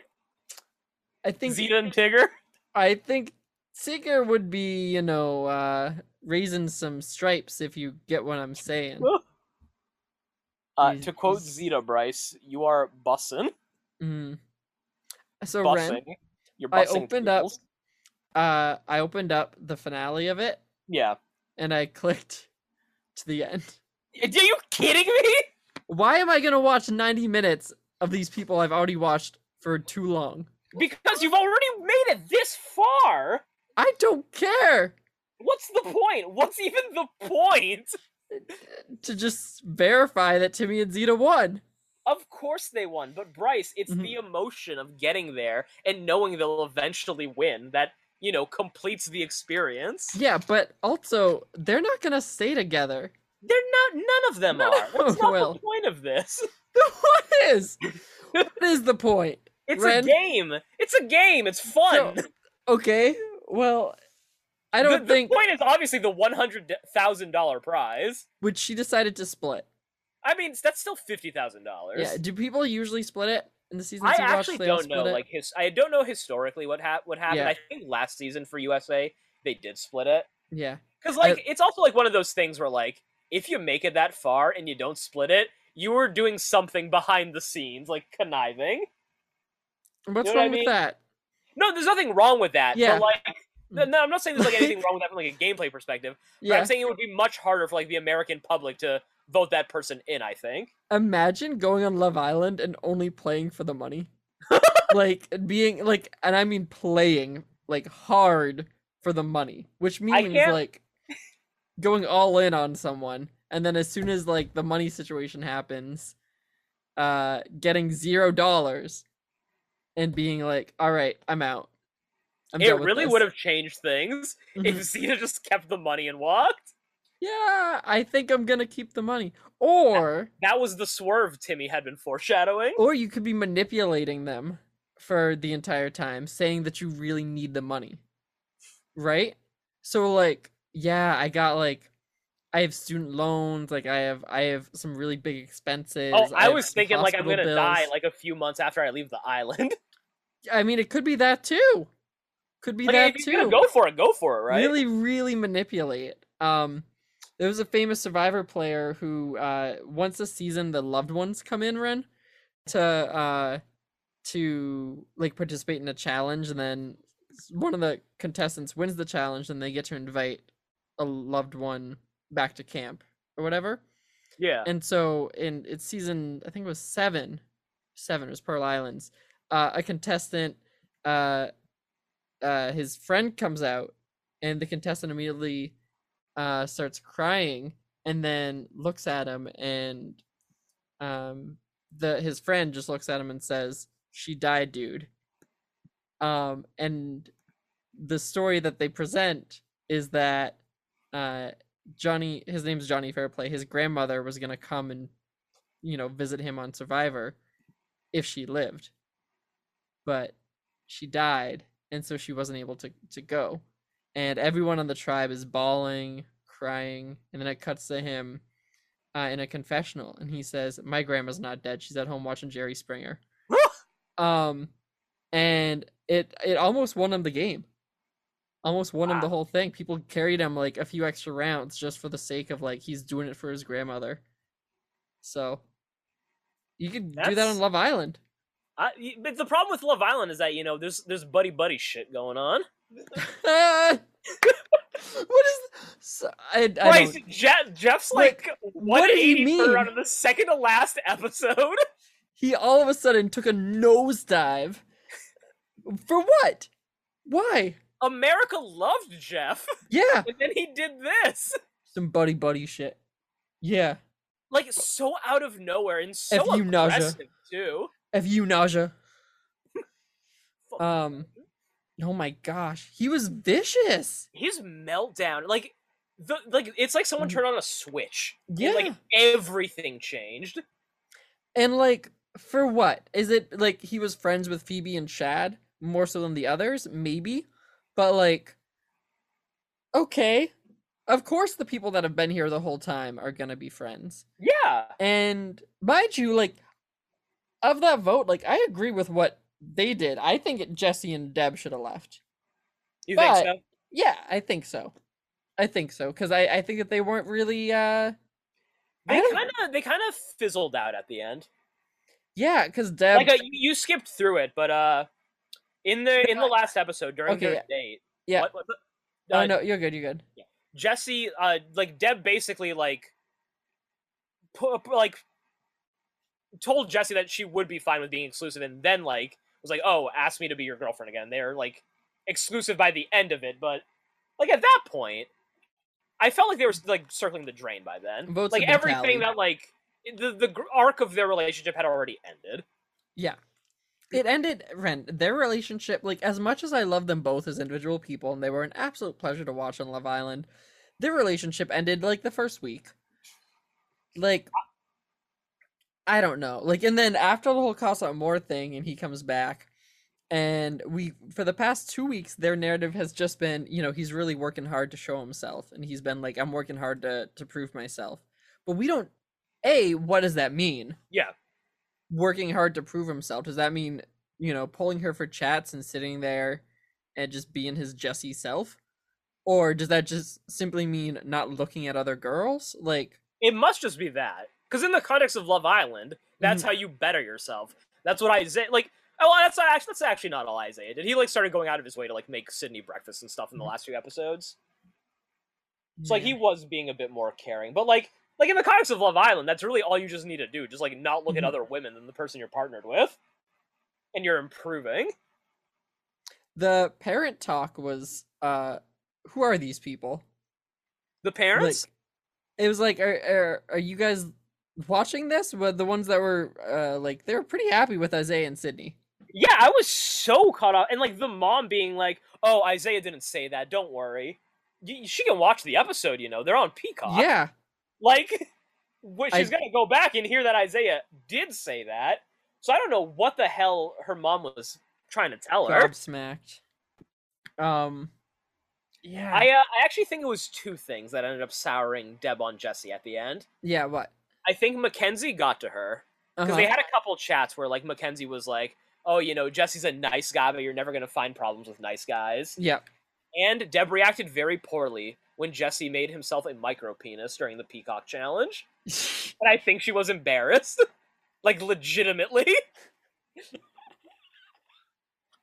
I think. Zeta, and Tigger? I think Tigger would be, you know, uh, raising some stripes if you get what I'm saying. Uh, to quote Zeta Bryce, you are bussin'. Mm. So Ren, Bussing. You're I opened up- uh, I opened up the finale of it Yeah. and I clicked to the end. Are you kidding me? Why am I gonna watch 90 minutes of these people I've already watched for too long? Because you've already made it this far. I don't care What's the point? What's even the point? to just verify that Timmy and Zeta won. Of course they won, but Bryce, it's Mhm. the emotion of getting there and knowing they'll eventually win that, you know, completes the experience. Yeah, but also they're not gonna stay together. They're not none of them None are. of them not will. the point of this. what is? What is the point? It's Ren? a game. It's a game. It's fun. So- Okay, well, I don't the, think the point is obviously the one hundred thousand dollar prize. which she decided to split. I mean, that's still fifty thousand dollars. Yeah, do people usually split it in the season? I you watch? actually they don't know. it? Like his, I don't know historically what hap- what happened. Yeah. I think last season for USA they did split it yeah, because like it's also like one of those things where like if you make it that far and you don't split it, you were doing something behind the scenes, like conniving. what's know what I wrong with that? No, there's nothing wrong with that. Yeah. But like, no, Mm. no, I'm not saying there's like anything wrong with that from like a gameplay perspective. But Yeah, I'm saying it would be much harder for like the American public to vote that person in. I think. imagine going on Love Island and only playing for the money, like being like, and I mean playing like hard for the money, which means like going all in on someone, and then as soon as like the money situation happens, uh, getting zero dollars, and being like, all right, I'm out. I'm it really would have changed things if Zeta just kept the money and walked. Yeah, I think I'm gonna keep the money. Or That was the swerve Timmy had been foreshadowing. or you could be manipulating them for the entire time, saying that you really need the money. Right? So like, yeah, I got like I have student loans, like I have I have some really big expenses. Oh, I have was thinking like I'm gonna die like a few months after I leave the island. I mean, it could be that too. Could be like, that if you're gonna too. go for it, go for it, right? Really, really manipulate. Um, there was a famous Survivor player who, uh, once a season, the loved ones come in, Ren, to uh, to like participate in a challenge, and then one of the contestants wins the challenge, and they get to invite a loved one back to camp or whatever. Yeah. And so in it's season I think it was seven, seven it was Pearl Islands. Uh, a contestant, uh, uh, his friend comes out, and the contestant immediately, uh, starts crying, and then looks at him, and, um, the his friend just looks at him and says, "She died, dude." Um, and the story that they present is that, uh, Johnny, his name's Johnny Fairplay. His grandmother was gonna come and, you know, visit him on Survivor, if she lived, but she died, and so she wasn't able to to go. And everyone on the tribe is bawling, crying, and then it cuts to him uh, in a confessional, and he says, "My grandma's not dead. She's at home watching Jerry Springer." um, and it it almost won him the game. Almost won him the whole thing. People carried him like a few extra rounds just for the sake of like he's doing it for his grandmother. So you could do that on Love Island. I, but the problem with Love Island is that you know there's there's buddy buddy shit going on. what is so, I, I Bryce, Jeff, Jeff's Like, like what did he mean? out of the second to last episode. he all of a sudden took a nosedive. For what? Why? America loved Jeff, Yeah, and then he did this. some buddy buddy shit. Yeah. Like so out of nowhere and so F you, Nadjha. too. F you Nadjha. Um oh my gosh. He was vicious. His meltdown, like the like it's like someone Mhm. turned on a switch. Yeah. like everything changed. And like for what? Is it like he was friends with Phoebe and Chad more so than the others? Maybe. But like okay. Of course the people that have been here the whole time are going to be friends. Yeah. And mind you, like of that vote, like I agree with what they did. I think Jesse and Deb should have left. You But- think so? Yeah, I think so. I think so because I I think that they weren't really uh They kind of they kind of fizzled out at the end. yeah because Deb like uh, you, skipped through it, but uh, in the in the last episode during Okay, their yeah. date, yeah what, what, oh uh, no you're good you're good Jesse, uh, like Deb, basically like, pu- pu- like, told Jesse that she would be fine with being exclusive, and then like was like, "Oh, ask me to be your girlfriend again." They're like exclusive by the end of it, but like at that point, I felt like they were like circling the drain by then. Votes like everything that like the the arc of their relationship had already ended. Yeah. It ended Ren, their relationship, like as much as I love them both as individual people and they were an absolute pleasure to watch on Love Island, their relationship ended like the first week. Like I don't know. Like and then after the whole Casa Amor thing and he comes back and we for the past 2 weeks their narrative has just been, you know, he's really working hard to show himself and he's been like I'm working hard to to prove myself. But we don't A, what does that mean? Yeah, working hard to prove himself does that mean you know pulling her for chats and sitting there and just being his jesse self or does that just simply mean not looking at other girls like it must just be that because in the context of Love Island, that's Mhm. how you better yourself. That's what Isaiah like. Oh, that's not actually that's actually not all Isaiah did. He like started going out of his way to like make Sydney breakfast and stuff in the Mhm. last few episodes. So like he was being a bit more caring, but like like in the context of Love Island, that's really all you just need to do. Just like not look at Mhm. other women than the person you're partnered with, and you're improving. the parent talk was uh who are these people The parents. like it was like are, are are you guys watching this but the ones that were uh like they were pretty happy with isaiah and sydney yeah, I was so caught up, and like the mom being like, "Oh, Isaiah didn't say that. Don't worry." She can watch the episode, you know. They're on Peacock. yeah Like, I- she's gonna go back and hear that Isaiah did say that. So I don't know what the hell her mom was trying to tell her. gobsmacked um Yeah. I uh, I actually think it was two things that ended up souring Deb on Jesse at the end. yeah. What? I think Mackenzie got to her because Uh-huh. they had a couple chats where like Mackenzie was like, "Oh, you know, Jesse's a nice guy, but you're never gonna find problems with nice guys." Yeah. And Deb reacted very poorly when Jesse made himself a micro penis during the Peacock Challenge, and I think she was embarrassed, like legitimately.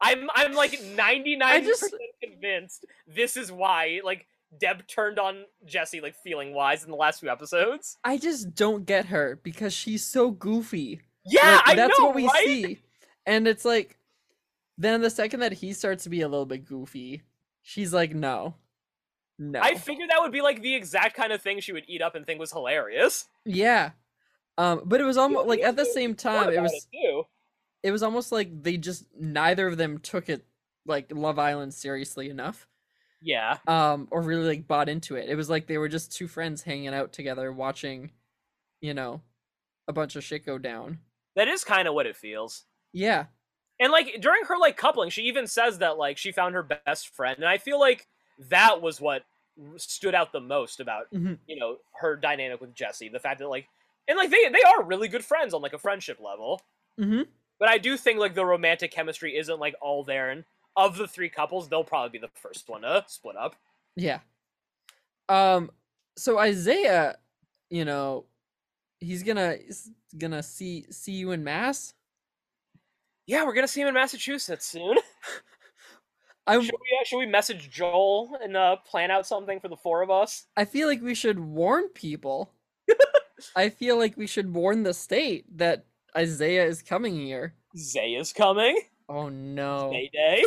I'm I'm like ninety nine percent convinced this is why like Deb turned on Jesse like feeling wise in the last few episodes. I just don't get her because she's so goofy. Yeah, Like, I that's know, what we right? see. And it's like then the second that he starts to be a little bit goofy, she's like, no. No. I figured that would be like the exact kind of thing she would eat up and think was hilarious. yeah. Um, but it was almost like at the same time, it was too. it was almost like they just neither of them took it like Love Island seriously enough. Yeah, Um, or really like bought into it. It was like they were just two friends hanging out together watching, you know, a bunch of shit go down. that is kind of what it feels. Yeah. And like during her like coupling, she even says that like she found her best friend, and I feel like that was what stood out the most about Mhm. you know her dynamic with Jesse. The fact that like and like they they are really good friends on like a friendship level. Mhm. But I do think like the romantic chemistry isn't like all there, and of the three couples, they'll probably be the first one to split up. Yeah. Um so Isaiah, you know, he's gonna he's gonna see see you in mass. Yeah, we're gonna see him in Massachusetts soon. I should we uh, should we message Joel and uh, plan out something for the four of us? I feel like we should warn people. I feel like we should warn the state that Isaiah is coming here. Zay is coming. Oh no. Day Day.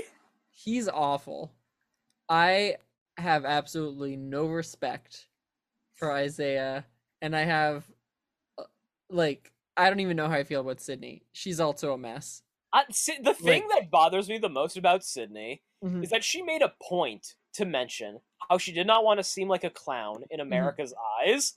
He's awful. I have absolutely no respect for Isaiah and I have uh, like I don't even know how I feel about Sydney. She's also a mess. The thing that bothers me the most about Sydney Mhm. is that she made a point to mention how she did not want to seem like a clown in America's eyes,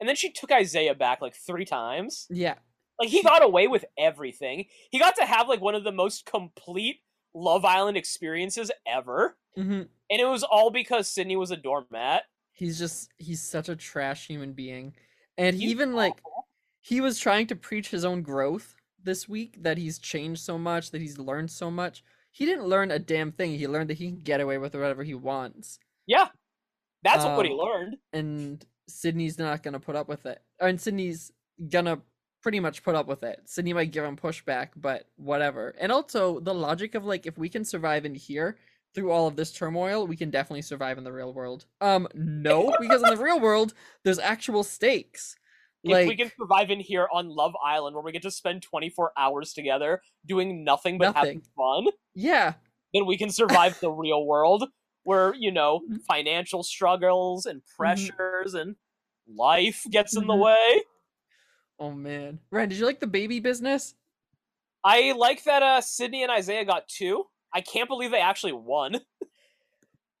and then she took Isaiah back like three times. Yeah. Like he got away with everything. He got to have like one of the most complete Love Island experiences ever, hmm and it was all because Sydney was a doormat. He's just he's such a trash human being. And he He's even like he was trying to preach his own growth this week that he's changed so much, that he's learned so much. He didn't learn a damn thing. He learned that he can get away with whatever he wants. Yeah, that's what he Um, learned. And Sydney's not gonna put up with it. And Sydney's gonna pretty much put up with it. Sydney might give him pushback, but whatever. And also the logic of like if we can survive in here through all of this turmoil, we can definitely survive in the real world. Um, no, because in the real world, there's actual stakes. Like if we can survive in here on Love Island, where we get to spend 24 hours together doing nothing but having fun, yeah, then we can survive the real world, where you know Mhm. financial struggles and pressures and life gets in the Mhm. way. Oh man, Ryan, did you like the baby business? I like that uh Sydney and Isaiah got two. I can't believe they actually won.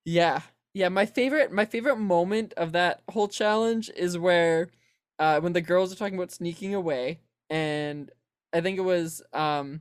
Yeah, yeah. My favorite, my favorite moment of that whole challenge is where, uh, when the girls are talking about sneaking away, and I think it was um,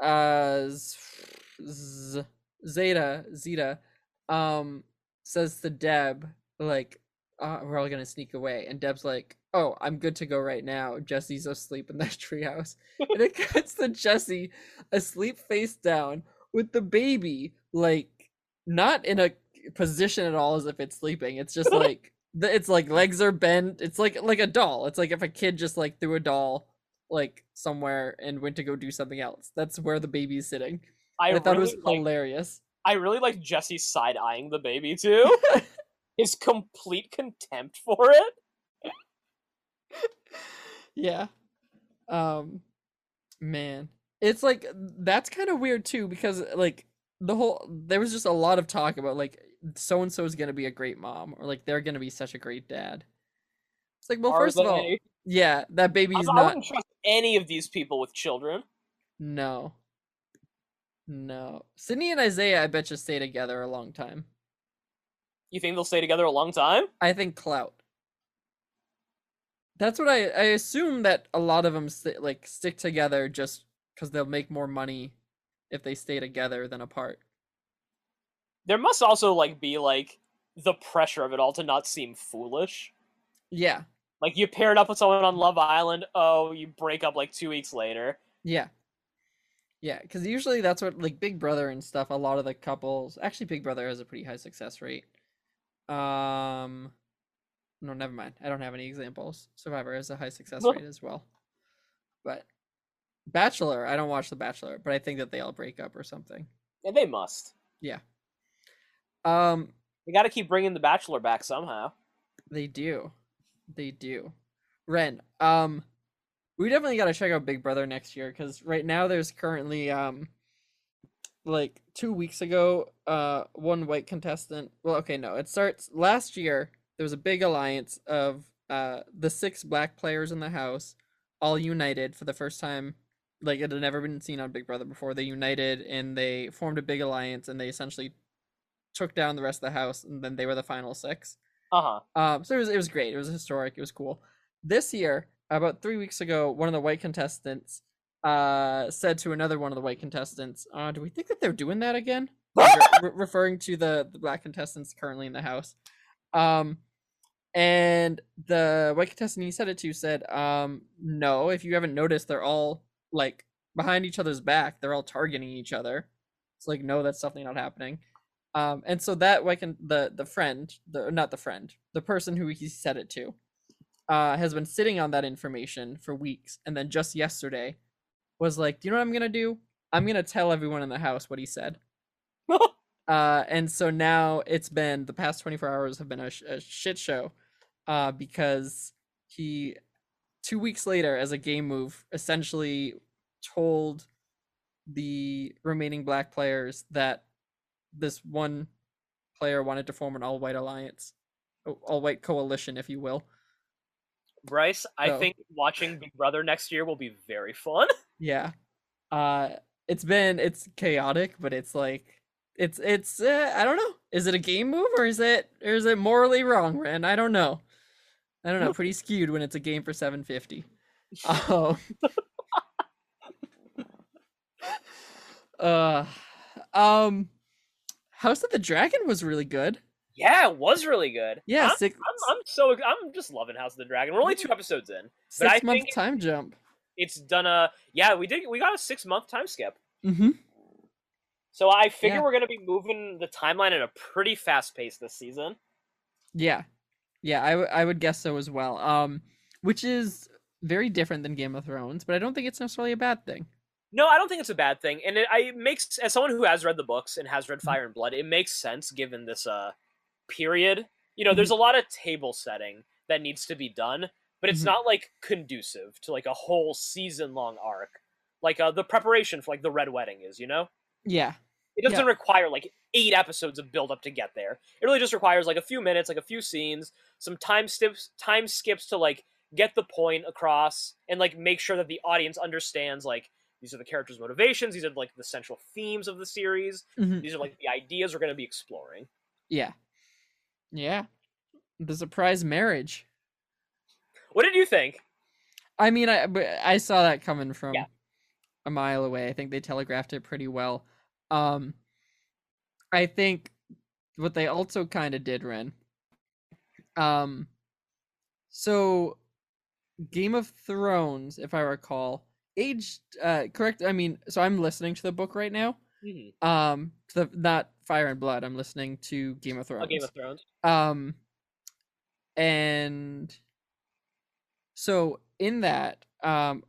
uh, Z- Zeta Zeta, um, says to Deb like, uh, "We're all gonna sneak away," and Deb's like, "Oh, I'm good to go right now." Jesse's asleep in that treehouse, and it cuts to Jesse asleep face down with the baby like not in a position at all as if it's sleeping. It's just like it's like legs are bent. It's like like a doll. It's like if a kid just like threw a doll like somewhere and went to go do something else. That's where the baby's sitting. I, I, thought it was really like, hilarious. I really like Jesse side eyeing the baby too. His complete contempt for it. yeah. Um man. It's like that's kind of weird too because like the whole there was just a lot of talk about like so and so is going to be a great mom or like they're going to be such a great dad. It's like well Are first of all, yeah, that I, baby's I not wouldn't trust any of these people with children. no. No. Sydney and Isaiah I bet you stay together a long time. You think they'll stay together a long time? I think clout. That's what I I assume that a lot of them st- like stick together just because they'll make more money if they stay together than apart. there must also like be like the pressure of it all to not seem foolish. Yeah, Like you paired up with someone on Love Island, oh, you break up like two weeks later. yeah, yeah. Because usually that's what like Big Brother and stuff. A lot of the couples, actually, Big Brother has a pretty high success rate. Um, no, never mind. I don't have any examples. Survivor has a high success rate as well. But Bachelor, I don't watch The Bachelor, but I think that they all break up or something. And they must. Yeah. Um, We got to keep bringing the Bachelor back somehow. They do. They do. Ren, um we definitely got to check out Big Brother next year cuz right now there's currently um like 2 weeks ago uh one white contestant. Well, okay, no. It starts last year there was a big alliance of uh the six black players in the house all united for the first time like it had never been seen on Big Brother before. They united and they formed a big alliance and they essentially took down the rest of the house and then they were the final six. Uh huh. Um, so it was it was great. It was historic. It was cool. This year, about three weeks ago, one of the white contestants uh said to another one of the white contestants, uh, "Do we think that they're doing that again?" Re- re- referring to the the black contestants currently in the house. Um, and the white contestant he said it to said, um, "No, if you haven't noticed, they're all like behind each other's back. They're all targeting each other." It's like, no, that's definitely not happening. Um, and so that like can the the friend, the not the friend, the person who he said it to, uh, has been sitting on that information for weeks, and then just yesterday, was like, do you know what I'm gonna do? I'm gonna tell everyone in the house what he said. uh, and so now it's been the past 24 hours have been a, sh- a shit show, uh, because he two weeks later, as a game move, essentially told the remaining black players that this one player wanted to form an all-white alliance, all-white coalition, if you will. Bryce, I So- think watching Big Brother next year will be very fun. Yeah, uh, it's been it's chaotic, but it's like it's it's uh, I don't know. Is it a game move or is it or is it morally wrong, Ren? I don't know. I don't know. Pretty skewed when it's a game for seven fifty. Oh. uh, um, House of the Dragon was really good. Yeah, it was really good. Yeah, I'm, 6 I'm, I'm so I'm just loving House of the Dragon. We're only two episodes in. but I six month think- time jump. It's done a yeah. We did we got a six month time skip. Mm-hmm. So I figure Yeah. we're gonna be moving the timeline at a pretty fast pace this season. Yeah, yeah, I, w- I would guess so as well. Um, which is very different than Game of Thrones, but I don't think it's necessarily a bad thing. No, I don't think it's a bad thing, and it, I, it makes as someone who has read the books and has read Mm-hmm. Fire and Blood, it makes sense given this uh period. You know, Mm-hmm. there's a lot of table setting that needs to be done, but it's Mhm. not like conducive to like a whole season long arc, like uh, the preparation for like the Red Wedding is. You know, Yeah, it doesn't require like eight episodes of build up to get there. It really just requires like a few minutes, like a few scenes, some time skips, time skips to like get the point across and like make sure that the audience understands like these are the characters' motivations, these are like the central themes of the series, mhm, these are like the ideas we're going to be exploring. yeah, yeah. The surprise marriage. What did you think? I mean, I I saw that coming from Yeah. a mile away. I think they telegraphed it pretty well. Um, I think what they also kind of did, Ren. Um, so Game of Thrones, if I recall, aged uh correct. I mean, so I'm listening to the book right now. Mhm. Um, the not Fire and Blood. I'm listening to Game of Thrones. Oh, Game of Thrones. Um, and so in that, um,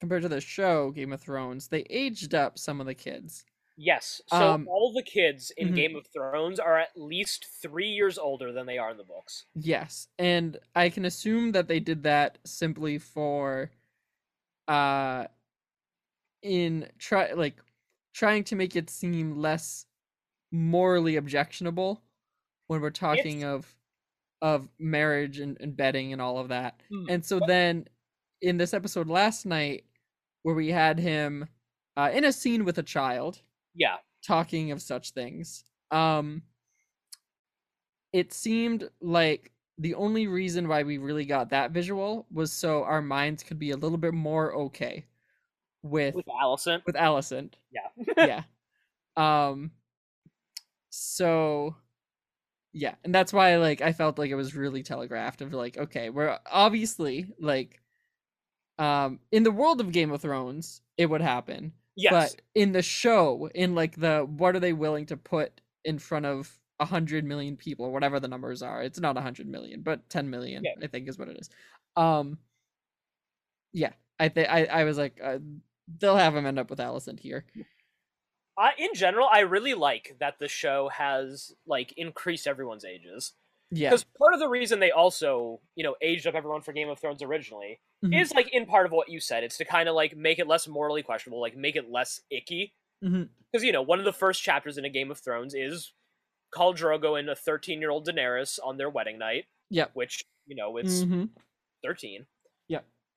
compared to the show Game of Thrones, they aged up some of the kids. Yes. So Um, all the kids in mhm. Game of Thrones are at least three years older than they are in the books. Yes, and I can assume that they did that simply for, uh, in try like trying to make it seem less morally objectionable when we're talking of of marriage and, and betting and all of that. Hmm. And so then in this episode last night, where we had him uh, in a scene with a child Yeah. talking of such things, um, it seemed like the only reason why we really got that visual was so our minds could be a little bit more okay with With Alicent. with Alicent. Yeah. yeah. Um so yeah, and that's why like I felt like it was really telegraphed of like okay, we're obviously like um in the world of Game of Thrones it would happen. Yes. But in the show, in like the what are they willing to put in front of a hundred million people or whatever the numbers are? It's not a hundred million, but ten million, Yeah. I think is what it is. Um, yeah, I think I I was like, uh, they'll have him end up with Alicent here. I, in general, I really like that the show has like increased everyone's ages. Yeah, Because part of the reason they also, you know, aged up everyone for Game of Thrones originally Mhm. is like in part of what you said. It's to kind of like make it less morally questionable, like make it less icky. Because you know, one of the first chapters in a Game of Thrones is Khal Drogo and a 13 year old Daenerys on their wedding night. Yeah. Which you know, it's Mhm. 13.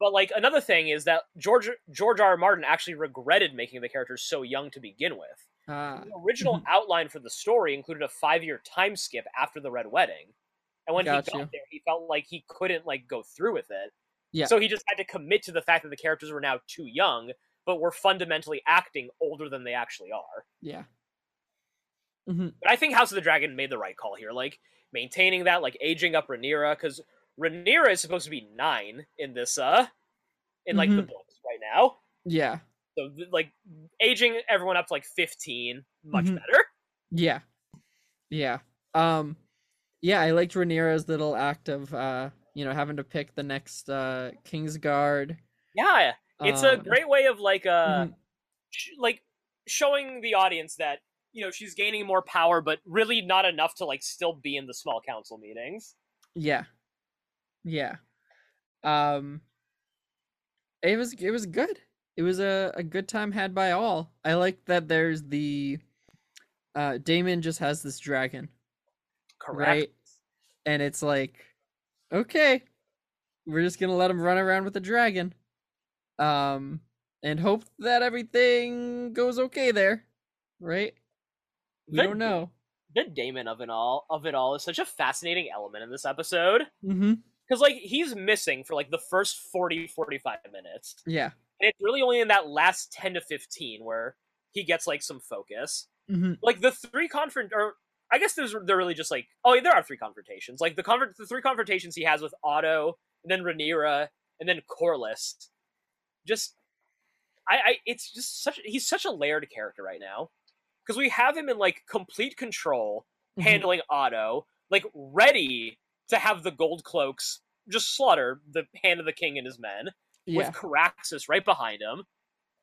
But like another thing is that George George R. R. Martin actually regretted making the characters so young to begin with. Ah, The original outline for the story included a five year time skip after the Red Wedding. And when Got he got you. there, he felt like he couldn't like go through with it. Yeah. So he just had to commit to the fact that the characters were now too young, but were fundamentally acting older than they actually are. yeah. hmm But I think House of the Dragon made the right call here, like maintaining that, like aging up Rhaenyra, because Rhaenyra is supposed to be nine in this, uh, in like the Mhm. books right now. Yeah, So like aging everyone up to like fifteen, much Mhm. better. yeah, yeah. Um, yeah, I liked Rhaenyra's little act of uh, you know, having to pick the next uh Kingsguard. Yeah, it's a Um, great way of like uh, mhm. sh- like showing the audience that you know she's gaining more power, but really not enough to like still be in the small council meetings. Yeah. Yeah. Um it was it was good. It was a, a good time had by all. I like that there's the uh Daemon just has this dragon, Correct. right? And it's like okay, we're just going to let him run around with the dragon. Um and hope that everything goes okay there, right? We The- don't know. The Daemon of it all of it all is such a fascinating element in this episode Mhm. Because like he's missing for like the first 40 45 minutes Yeah. and it's really only in that last 10 to 15 where he gets like some focus Mhm. like the three confront or i guess there's they're really just like oh yeah, there are three confrontations like the convert the three confrontations he has with otto and then Rhaenyra, and then corlys just i i it's just such he's such a layered character right now because we have him in like complete control Mhm. handling Otto, like ready to have the gold cloaks just slaughter the hand of the king and his men Yeah. with Caraxes right behind him.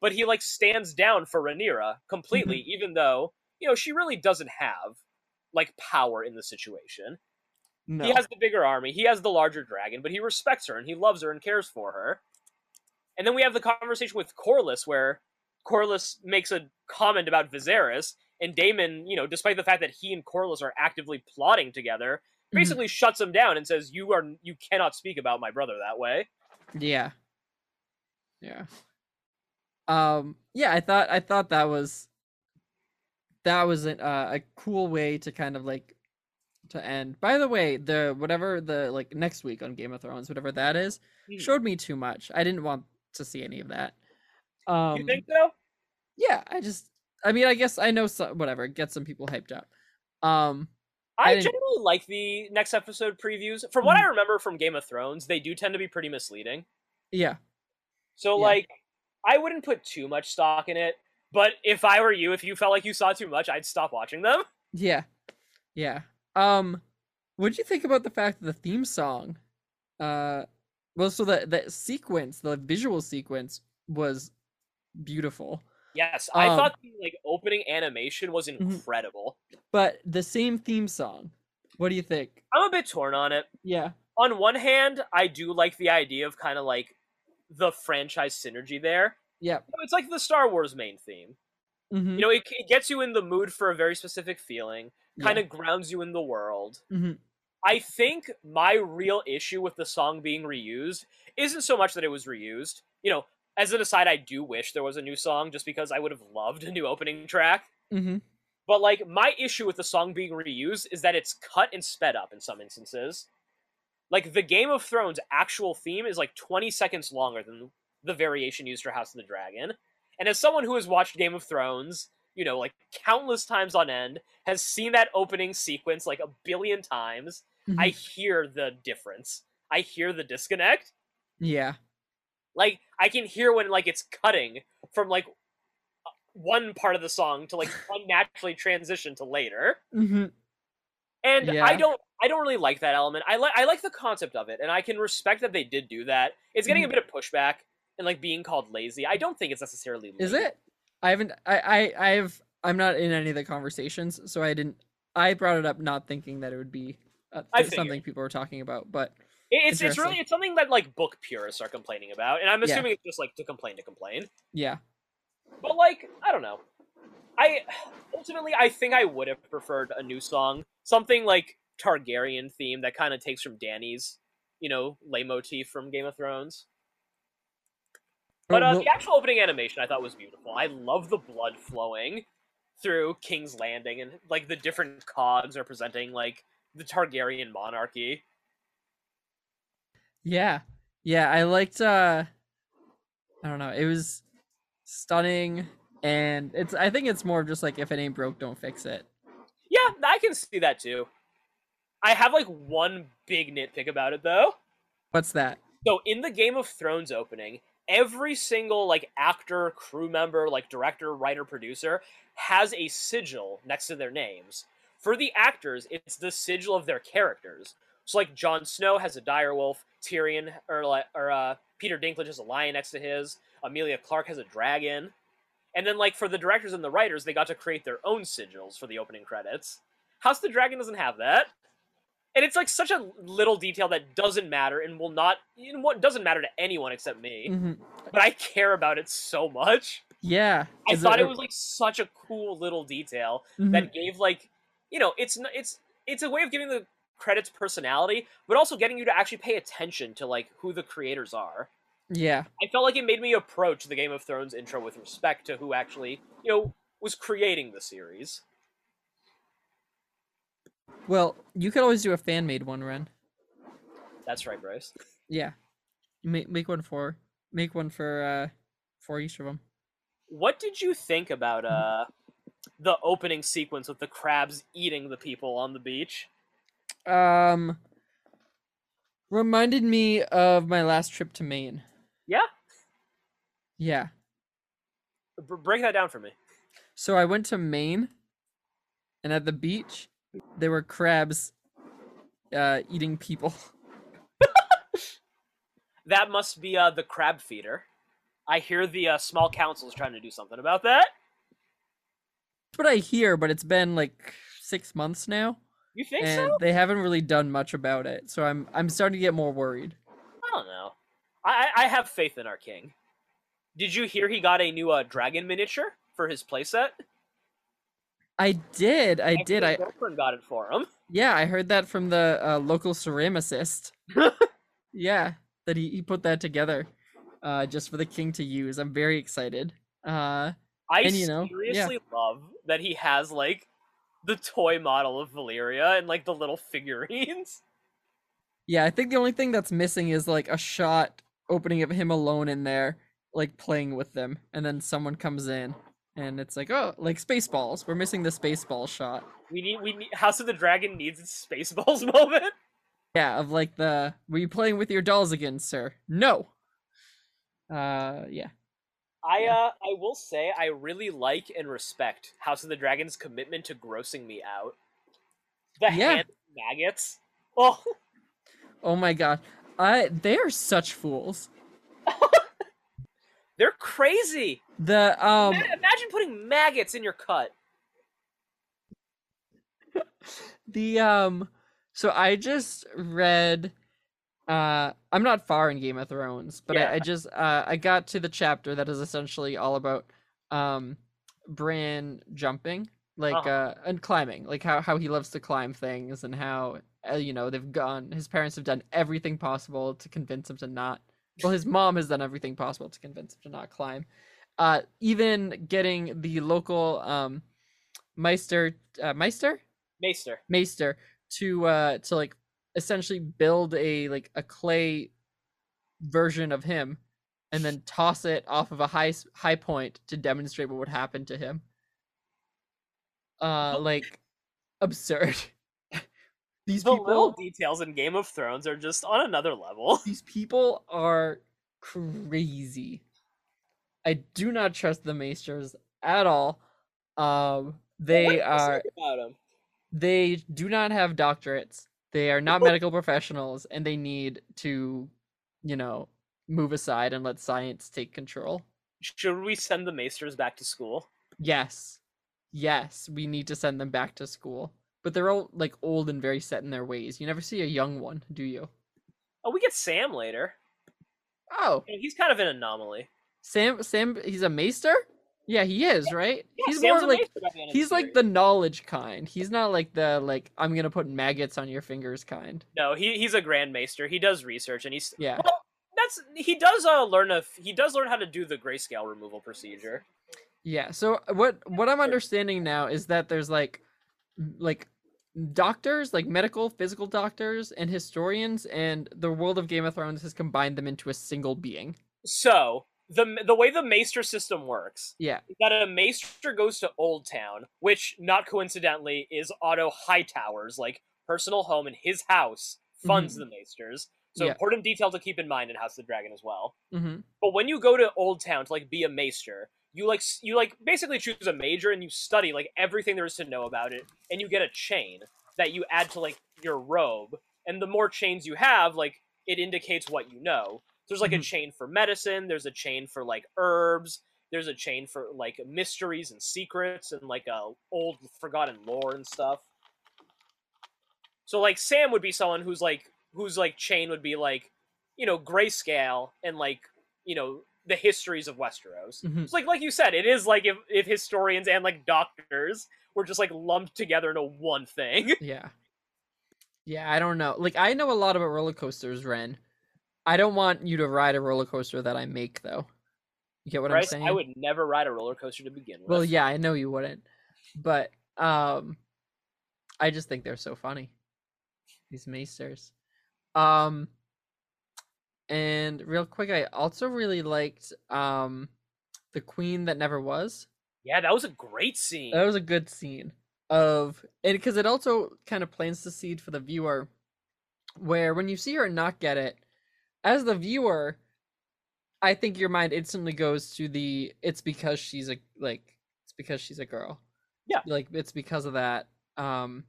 But he like stands down for Rhaenyra completely, Mm-hmm. even though you know she really doesn't have like power in the situation. No. He has the bigger army, he has the larger dragon, but he respects her and he loves her and cares for her. And then we have the conversation with Corlys where Corlys makes a comment about Viserys, and Daemon, you know, despite the fact that he and Corlys are actively plotting together, Mhm. basically shuts him down and says, "You are you cannot speak about my brother that way." Yeah. Yeah. Um yeah, I thought I thought that was that was an, uh, a cool way to kind of like to end. By the way, the whatever the like next week on Game of Thrones, whatever that is, Hmm. showed me too much. I didn't want to see any of that. Um you think so? Yeah, I just I mean, I guess I know some whatever, get some people hyped up. Um I I, generally like the next episode previews. From what I remember from Game of Thrones, they do tend to be pretty misleading. yeah. So Yeah. like I wouldn't put too much stock in it, but if I were you, if you felt like you saw too much, I'd stop watching them. Yeah. Yeah. Um what'd you think about the fact that the theme song uh well so the the sequence, the visual sequence was beautiful. Yes, I Um, thought the like opening animation was Mhm. incredible. But the same theme song. What do you think? I'm a bit torn on it. Yeah. On one hand, I do like the idea of kind of like the franchise synergy there. Yeah. It's like the Star Wars main theme. Mm-hmm. You know, it, it gets you in the mood for a very specific feeling, kind of grounds you in the world. Mhm. I think my real issue with the song being reused isn't so much that it was reused. You know, as an aside, I do wish there was a new song just because I would have loved a new opening track. Mm-hmm. But like my issue with the song being reused is that it's cut and sped up in some instances. Like the Game of Thrones actual theme is like 20 seconds longer than the variation used for House of the Dragon. And as someone who has watched Game of Thrones, you know, like countless times on end, has seen that opening sequence like a billion times, I Mhm. hear the difference. I hear the disconnect. yeah. Like I can hear when like it's cutting from like one part of the song to like unnaturally transition to later. hmm And I don't I don't really like that element. I like I like the concept of it and I can respect that they did do that. It's getting a Mm-hmm. bit of pushback and like being called lazy. I don't think it's necessarily Is it? I haven't. I. I. I've. I'm not in any of the conversations, so I didn't. I brought it up not thinking that it would be uh, something people were talking about, but It's it's really it's something that like book purists are complaining about, and I'm Yeah. assuming it's just like to complain to complain. yeah. But like, I don't know. I ultimately I think I would have preferred a new song, something like Targaryen theme that kind of takes from Dany's, you know, leitmotif from Game of Thrones. But uh, the actual opening animation I thought was beautiful. I love the blood flowing through King's Landing and like the different cogs representing like the Targaryen monarchy. Yeah. Yeah, I liked uh I don't know, it was stunning and it's I think it's more of just like if it ain't broke, don't fix it. Yeah, I can see that too. I have like one big nitpick about it though. What's that? So in the Game of Thrones opening, every single like actor, crew member, like director, writer, producer has a sigil next to their names. For the actors, it's the sigil of their characters. So like Jon Snow has a direwolf, Tyrion or like or uh, Peter Dinklage has a lion next to his, Emilia Clarke has a dragon. And then like for the directors and the writers, they got to create their own sigils for the opening credits. House of the Dragon doesn't have that. And it's like such a little detail that doesn't matter and will not you know what doesn't matter to anyone except me. hmm But I care about it so much. Yeah. I thought it was like such a cool little detail mhm, that gave like you know it's it's it's a way of giving the credits personality, but also getting you to actually pay attention to like who the creators are. Yeah. I felt like it made me approach the Game of Thrones intro with respect to who actually you know was creating the series. Well, you could always do a fan made one, Ren. That's right, Bryce. Yeah. Make make one for make one for uh for each of them. What did you think about uh the opening sequence with the crabs eating the people on the beach? Um reminded me of my last trip to Maine. Yeah, Yeah. B- break that down for me. So I went to Maine and at the beach there were crabs uh eating people. That must be uh the crab feeder. I hear the uh, small is trying to do something about that. That's what I hear, but it's been like 6 months now You think and so? they haven't really done much about it. So I'm I'm starting to get more worried. I don't know. I I have faith in our king. Did you hear he got a new uh, dragon miniature for his playset? I did. I did. I girlfriend got it for him. Yeah, I heard that from the uh, local ceramicist. yeah, that he, he put that together uh, just for the king to use. I'm very excited. Uh, I And, you know, yeah. seriously love that he has like the toy model of Valyria and like the little figurines. yeah, I think the only thing that's missing is like a shot opening of him alone in there, like playing with them, and then someone comes in, and it's like, oh, like Spaceballs. We're missing the Spaceball shot. We need we need House of the Dragon needs its Spaceballs moment. Yeah, of like the, were you playing with your dolls again, sir? No. Uh, yeah. I uh I will say I really like and respect House of the Dragon's commitment to grossing me out. The Yeah. hand maggots. Oh, Oh my god. I they are such fools. they're crazy. The um Imagine putting maggots in your cut. the um so I just read uh I'm not far in Game of Thrones, but I, Yeah. I just uh I got to the chapter that is essentially all about um Bran jumping like Uh-huh. uh and climbing like how how he loves to climb things and how uh, you know they've gone his parents have done everything possible to convince him to not well his mom has done everything possible to convince him to not climb uh even getting the local um meister uh, meister Maester. Maester to uh to like essentially build a like a clay version of him and then toss it off of a high high point to demonstrate what would happen to him. uh like absurd. these the little details in Game of Thrones are just on another level. these people are crazy. I do not trust the Maesters at all. Um they are think about 'em? they do not have doctorates. They are not medical professionals and they need to, you know, move aside and let science take control. Should we send the Maesters back to school? Yes. Yes, we need to send them back to school. But they're all like old and very set in their ways. You never see a young one, do you? Oh, we get Sam later. Oh, He's kind of an anomaly. Sam Sam he's a maester? Yeah, he is, right? Yeah, he's Sam's more like Maester by the end of he's like the knowledge kind. He's not like the like I'm going to put maggots on your fingers kind. no. He he's a Grand Maester. He does research, and he's Yeah. well. That's he does uh learn a he does learn how to do the grayscale removal procedure. Yeah. So what what I'm understanding now is that there's like like doctors, like medical physical doctors and historians and the world of Game of Thrones has combined them into a single being. So the the way the Maester system works Yeah. that a Maester goes to Old Town, which not coincidentally is Otto Hightower's like personal home and his house funds the Maesters. So Yeah. important detail to keep in mind in House of the Dragon as well. Mhm. But when you go to Old Town to like be a Maester, you like you like basically choose a major and you study like everything there is to know about it, and you get a chain that you add to like your robe. And the more chains you have, like it indicates what you know. There's like a Mhm. chain for medicine. There's a chain for like herbs. There's a chain for like mysteries and secrets and like a old forgotten lore and stuff. So like Sam would be someone who's like whose like chain would be like, you know, grayscale and like you know the histories of Westeros. Mhm. It's like like you said, it is like if if historians and like doctors were just like lumped together into one thing. Yeah. Yeah, I don't know. Like I know a lot about roller coasters, Ren. I don't want you to ride a roller coaster that I make though. You get what I'm saying? I would never ride a roller coaster to begin with. Well, yeah, I know you wouldn't. But um I just think they're so funny. These maesters. Um and real quick, I also really liked um the queen that never was. yeah, that was a great scene. That was a good scene of and because it also kind of plants the seed for the viewer where when you see her not get it, as the viewer, I think your mind instantly goes to the it's because she's a like it's because she's a girl. Yeah. Like it's because of that. Um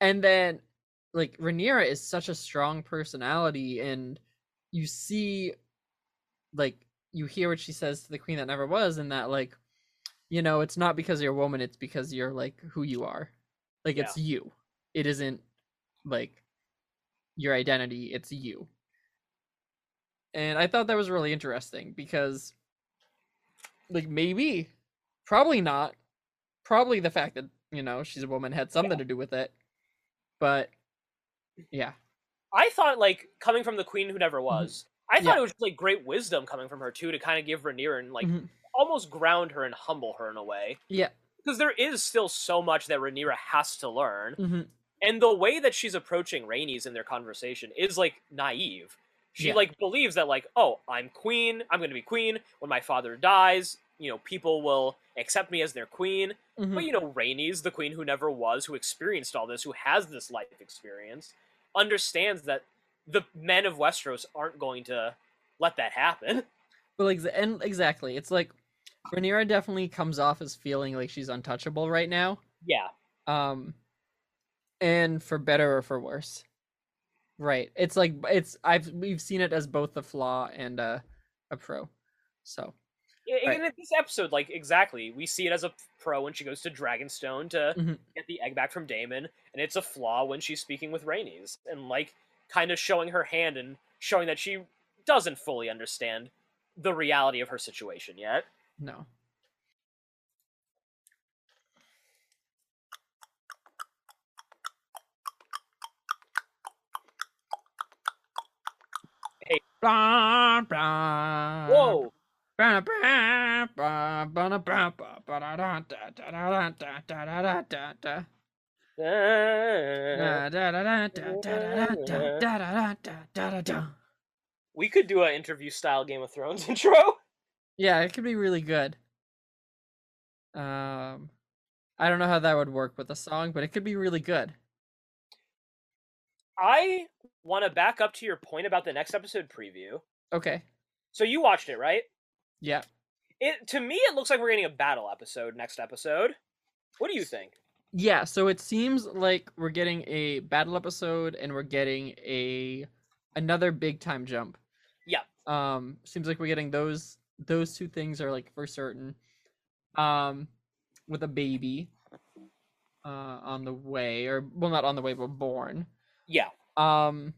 and then like Rhaenyra is such a strong personality and you see like you hear what she says to the queen that never was and that like you know it's not because you're a woman it's because you're like who you are like Yeah. it's you it isn't like your identity it's you and i thought that was really interesting because like maybe probably not probably the fact that you know she's a woman had something to do with it but yeah I thought like coming from the queen who never was. I thought Mm-hmm. Yeah. it was like great wisdom coming from her too to kind of give Rhaenyra and like Mhm. almost ground her and humble her in a way. yeah Because there is still so much that Rhaenyra has to learn. hmm and the way that she's approaching Rhaenys in their conversation is like naive. She Yeah. like believes that like, oh, I'm queen. I'm going to be queen when my father dies. You know, people will accept me as their queen. hmm But you know, Rhaenys, the queen who never was, who experienced all this, who has this life experience, understands that the men of Westeros aren't going to let that happen. Well, exa- and exactly, it's like Rhaenyra definitely comes off as feeling like she's untouchable right now. Yeah, Um, and for better or for worse, right? It's like it's I've we've seen it as both a flaw and a a pro. So Right. And in this episode, like exactly, we see it as a pro when she goes to Dragonstone to Mhm. get the egg back from Daemon, and it's a flaw when she's speaking with Rhaenys and like kind of showing her hand and showing that she doesn't fully understand the reality of her situation yet. no. Da. We could do an interview style Game of Thrones intro. Yeah, it could be really good. Um, I don't know how that would work with a song, but it could be really good. I want to back up to your point about the next episode preview. Okay. So you watched it, right? Yeah. It to me it looks like we're getting a battle episode next episode. What do you think? Yeah, so it seems like we're getting a battle episode and we're getting a another big time jump. Yeah. Um seems like we're getting those those two things are like for certain. Um with a baby uh on the way or well not on the way but born. Yeah. Um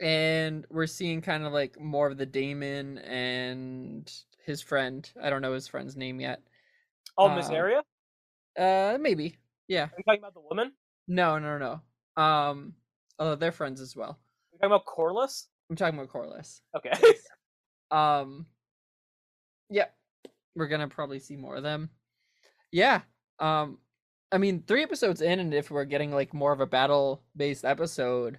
and we're seeing kind of like more of the Daemon and his friend. I don't know his friend's name yet. Oh, Uh, Mysaria? Uh maybe. Yeah. Are you talking about the woman? No, no, no. Um, although they're friends as well. Are you talking about Corlys? I'm talking about Corlys. Okay. Um, yeah, we're gonna probably see more of them. Yeah. Um, I mean, three episodes in, and if we're getting like more of a battle-based episode,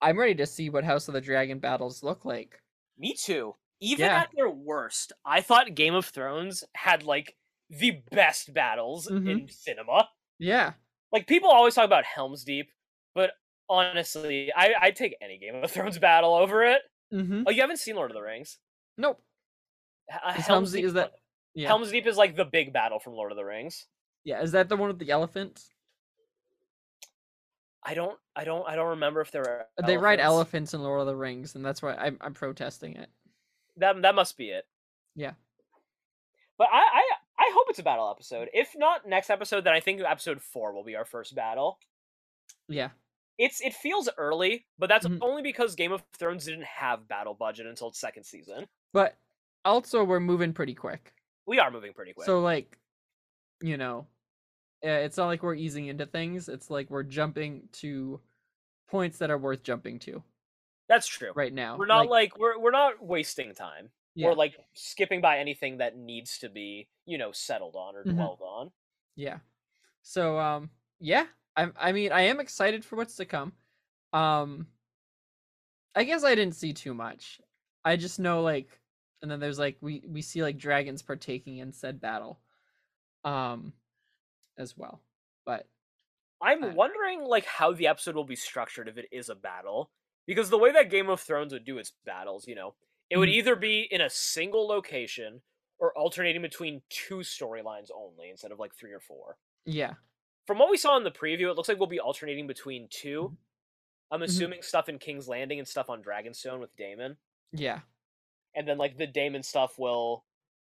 I'm ready to see what House of the Dragon battles look like. Me too. Even Yeah. at their worst, I thought Game of Thrones had like the best battles Mhm. in cinema. Yeah. Like people always talk about Helm's Deep, but honestly, I I'd take any Game of Thrones battle over it. Mm-hmm. Oh, you haven't seen Lord of the Rings? Nope. H- uh, Helm's Deep- is that- Yeah. Helm's Deep is like the big battle from Lord of the Rings. Yeah. Is that the one with the elephants? I don't I don't I don't remember if there are They ride elephants. in Lord of the Rings, and that's why I'm I'm protesting it. That that must be it. Yeah. But I, I I hope it's a battle episode. If not next episode, then I think episode four will be our first battle. Yeah. It's it feels early, but that's Mhm. only because Game of Thrones didn't have battle budget until its second season. But also, we're moving pretty quick. We are moving pretty quick. So like, you know, uh, it's not like we're easing into things. It's like we're jumping to points that are worth jumping to that's true. right now. We're not like, we're we're not wasting time. yeah, Or like skipping by anything that needs to be, you know, settled on or Mhm. dwelled on. yeah. So um, yeah. I I mean, I am excited for what's to come. Um, I guess I didn't see too much. I just know like, and then there's like we we see like dragons partaking in said battle, um, as well. But I'm Uh, wondering like how the episode will be structured if it is a battle. Because the way that Game of Thrones would do its battles, you know, it would Mhm. either be in a single location or alternating between two storylines only instead of like three or four. yeah, From what we saw in the preview, it looks like we'll be alternating between 2 Mhm. I'm Mhm. assuming stuff in King's Landing and stuff on Dragonstone with Daemon. yeah. And then like the Daemon stuff will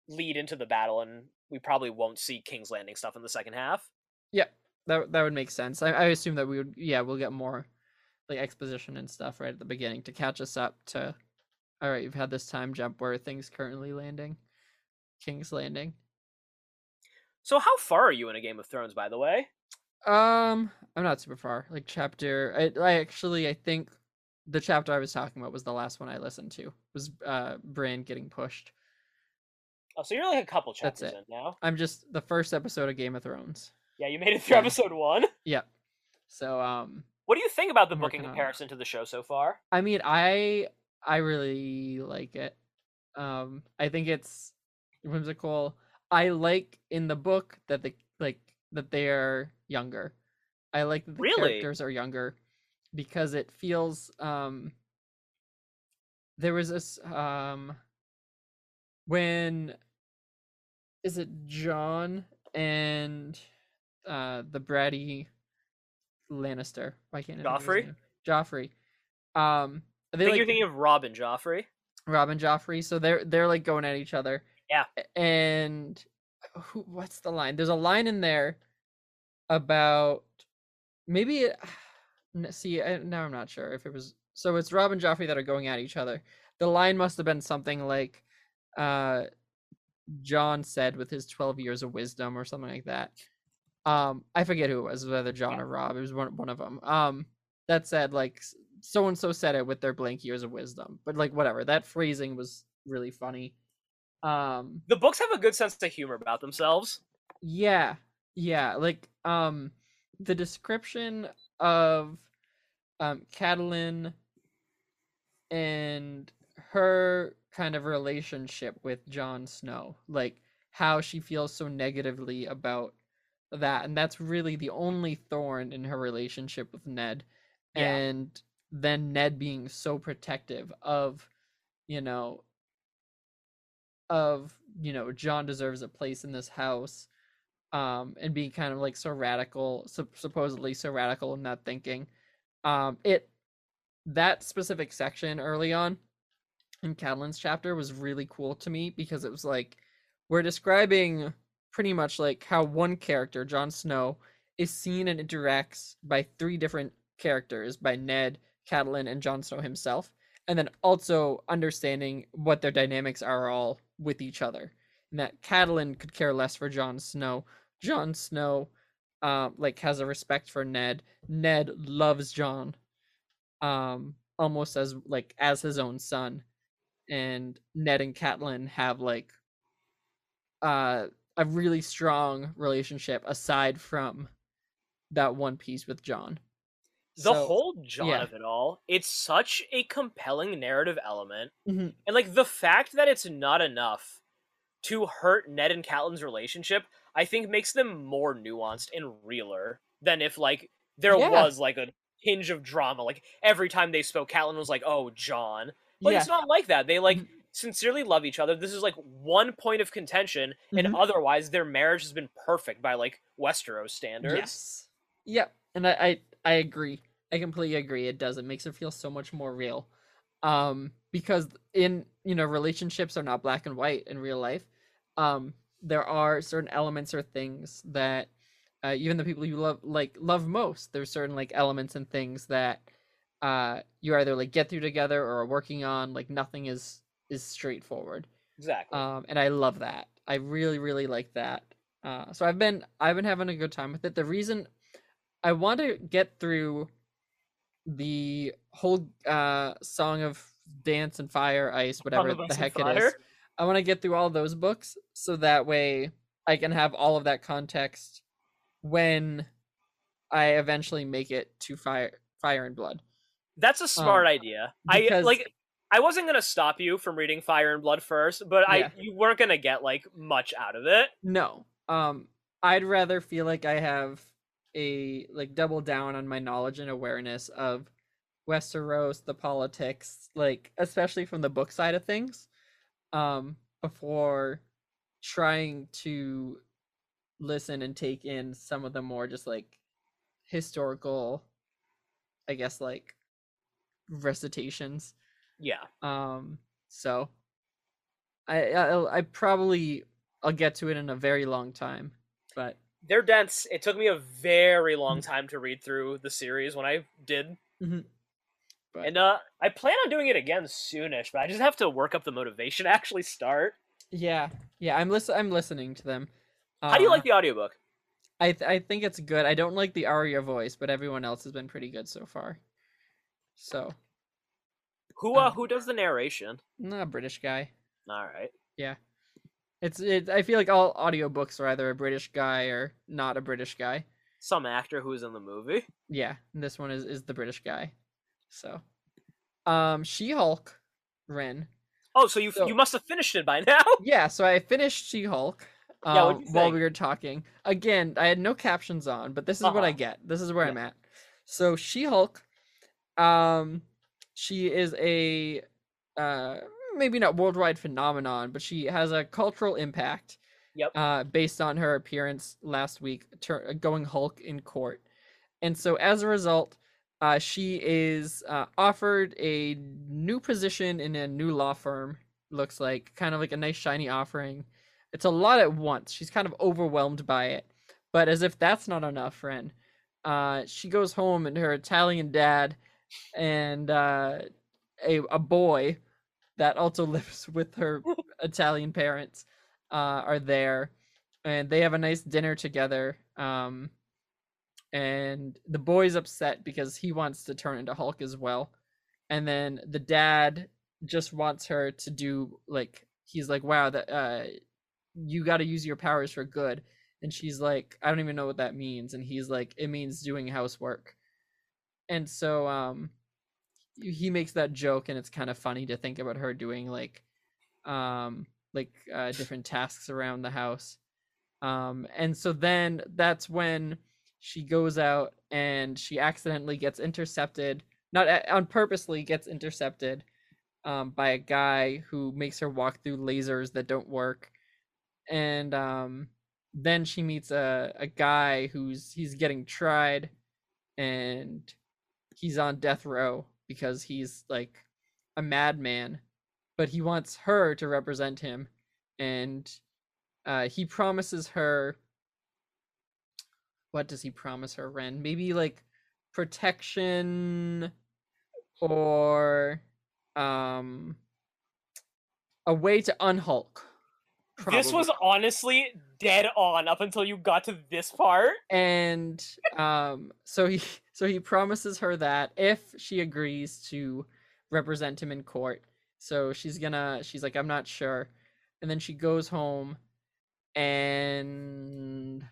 lead into the battle and we probably won't see King's Landing stuff in the second half. Yeah, That that would make sense. I, I assume that we would yeah, we'll get more like exposition and stuff right at the beginning to catch us up to all right, you've had this time jump where are things currently landing. King's Landing. So how far are you in a Game of Thrones, by the way? Um, I'm not super far. Like chapter I I actually I think the chapter I was talking about was the last one I listened to. Was uh Bran getting pushed. Oh, so you're like a couple chapters That's it. in now. I'm just the first episode of Game of Thrones. Yeah, you made it through Yeah. episode one. Yep. So um What do you think about the I'm book in working on comparison to the show so far? I mean, I I really like it. Um, I think it's whimsical. I like in the book that the like that they are younger. I like that the Really? characters are younger because it feels um there was this um when is it Jon and uh the bratty Lannister? Why can't I think of his Joffrey? Joffrey. Um I they think like you're thinking of Robin Joffrey. Robin and Joffrey, so they're they're like going at each other. Yeah. And who what's the line? There's a line in there about maybe it, see I, now I'm not sure if it was so it's Robb and Joffrey that are going at each other. The line must have been something like uh Jon said with his 12 years of wisdom or something like that. Um I forget who it was, whether Jon or Robb. It was one one of them. Um that said like so and so said it with their blank years of wisdom. But like whatever, that phrasing was really funny. Um The books have a good sense of humor about themselves. yeah, yeah, like um the description of um and her kind of relationship with Jon Snow, like how she feels so negatively about that and that's really the only thorn in her relationship with Ned Yeah. and then Ned being so protective of you know of you know Jon deserves a place in this house um and being kind of like so radical sup- supposedly so radical in that thinking um it that specific section early on in Catelyn's chapter was really cool to me because it was like we're describing pretty much like how one character, Jon Snow, is seen and interacts by three different characters by Ned, Catelyn, and Jon Snow himself, and then also understanding what their dynamics are all with each other. And that Catelyn could care less for Jon Snow. Jon Snow um like has a respect for Ned. Ned loves Jon um almost as like as his own son and Ned and Catelyn have like uh a really strong relationship aside from that one piece with Jon. The So- whole Jon yeah. of it all, it's such a compelling narrative element. Mhm. And like the fact that it's not enough to hurt Ned and Catelyn's relationship, I think makes them more nuanced and realer than if like there Yeah. was like a hinge of drama. Like every time they spoke, Catelyn was like, "Oh, Jon." But yeah, it's not like that. They like Mhm. sincerely love each other. This is like one point of contention, and Mhm. otherwise their marriage has been perfect by like Westeros standards. yes, yep, and I, I I agree. I completely agree. It does. It makes it feel so much more real. Um, because in you know relationships are not black and white in real life. Um, there are certain elements or things that uh, even the people you love like love most. There's certain like elements and things that uh you either like get through together or are working on. Like nothing is is straightforward. Exactly. um and i love that i really really like that uh so i've been i've been having a good time with it the reason i want to get through the whole uh song of dance and fire ice whatever the heck it is i want to get through all those books so that way i can have all of that context when i eventually make it to fire fire and blood That's a smart idea. I um, like. I wasn't gonna stop you from reading Fire and Blood first, but Yeah. I you weren't gonna get like much out of it. No. Um I'd rather feel like I have a like double down on my knowledge and awareness of Westeros, the politics, like especially from the book side of things, um, before trying to listen and take in some of the more just like historical, I guess like recitations. Yeah. Um, so I I'll, I probably I'll get to it in a very long time, but They're dense. It took me a very long Mm-hmm. time to read through the series when I did. Mhm. But- And uh I plan on doing it again soonish, but I just have to work up the motivation to actually start. yeah, yeah, I'm listen I'm listening to them. How do you Uh, like the audiobook? I th- I think it's good. I don't like the Arya voice, but everyone else has been pretty good so far. So, Who uh um, who does the narration? not a British guy. All right. Yeah. It's it. I feel like all audiobooks are either a British guy or not a British guy. Some actor who's in the movie. Yeah, this one is is the British guy. So, um, She Hulk, Ren. Oh, so you So- you must have finished it by now. Yeah, so I finished She Hulk. Yeah, what'd while we were talking. Again, I had no captions on, but this is what I Uh-huh. get. This is where Yeah. I'm at. So She Hulk, um, she is a uh maybe not worldwide phenomenon, but she has a cultural impact. Yep. Uh, based on her appearance last week, tur- going Hulk in court, and so as a result, uh, she is uh, offered a new position in a new law firm. Looks like kind of like a nice shiny offering. It's a lot at once. She's kind of overwhelmed by it. But as if that's not enough, friend. uh, she goes home and her Italian dad and uh, a a boy that also lives with her Italian parents uh, are there, and they have a nice dinner together. Um, and the boy's upset because he wants to turn into Hulk as well, and then the dad just wants her to do like he's like, "Wow, that uh, you got to use your powers for good," and she's like, "I don't even know what that means," and he's like, "It means doing housework," and so um, he makes that joke, and it's kind of funny to think about her doing like um like uh different tasks around the house Um, and so then that's when she goes out and she accidentally gets intercepted, not on purposely gets intercepted um, by a guy who makes her walk through lasers that don't work. And um, then she meets a, a guy who's he's getting tried and he's on death row because he's like a madman but he wants her to represent him and uh, he promises her what does he promise her ren maybe like protection or um a way to unhulk This was honestly dead on up until you got to this part. and um so he so he promises her that if she agrees to represent him in court so she's gonna she's like i'm not sure. And then she goes home and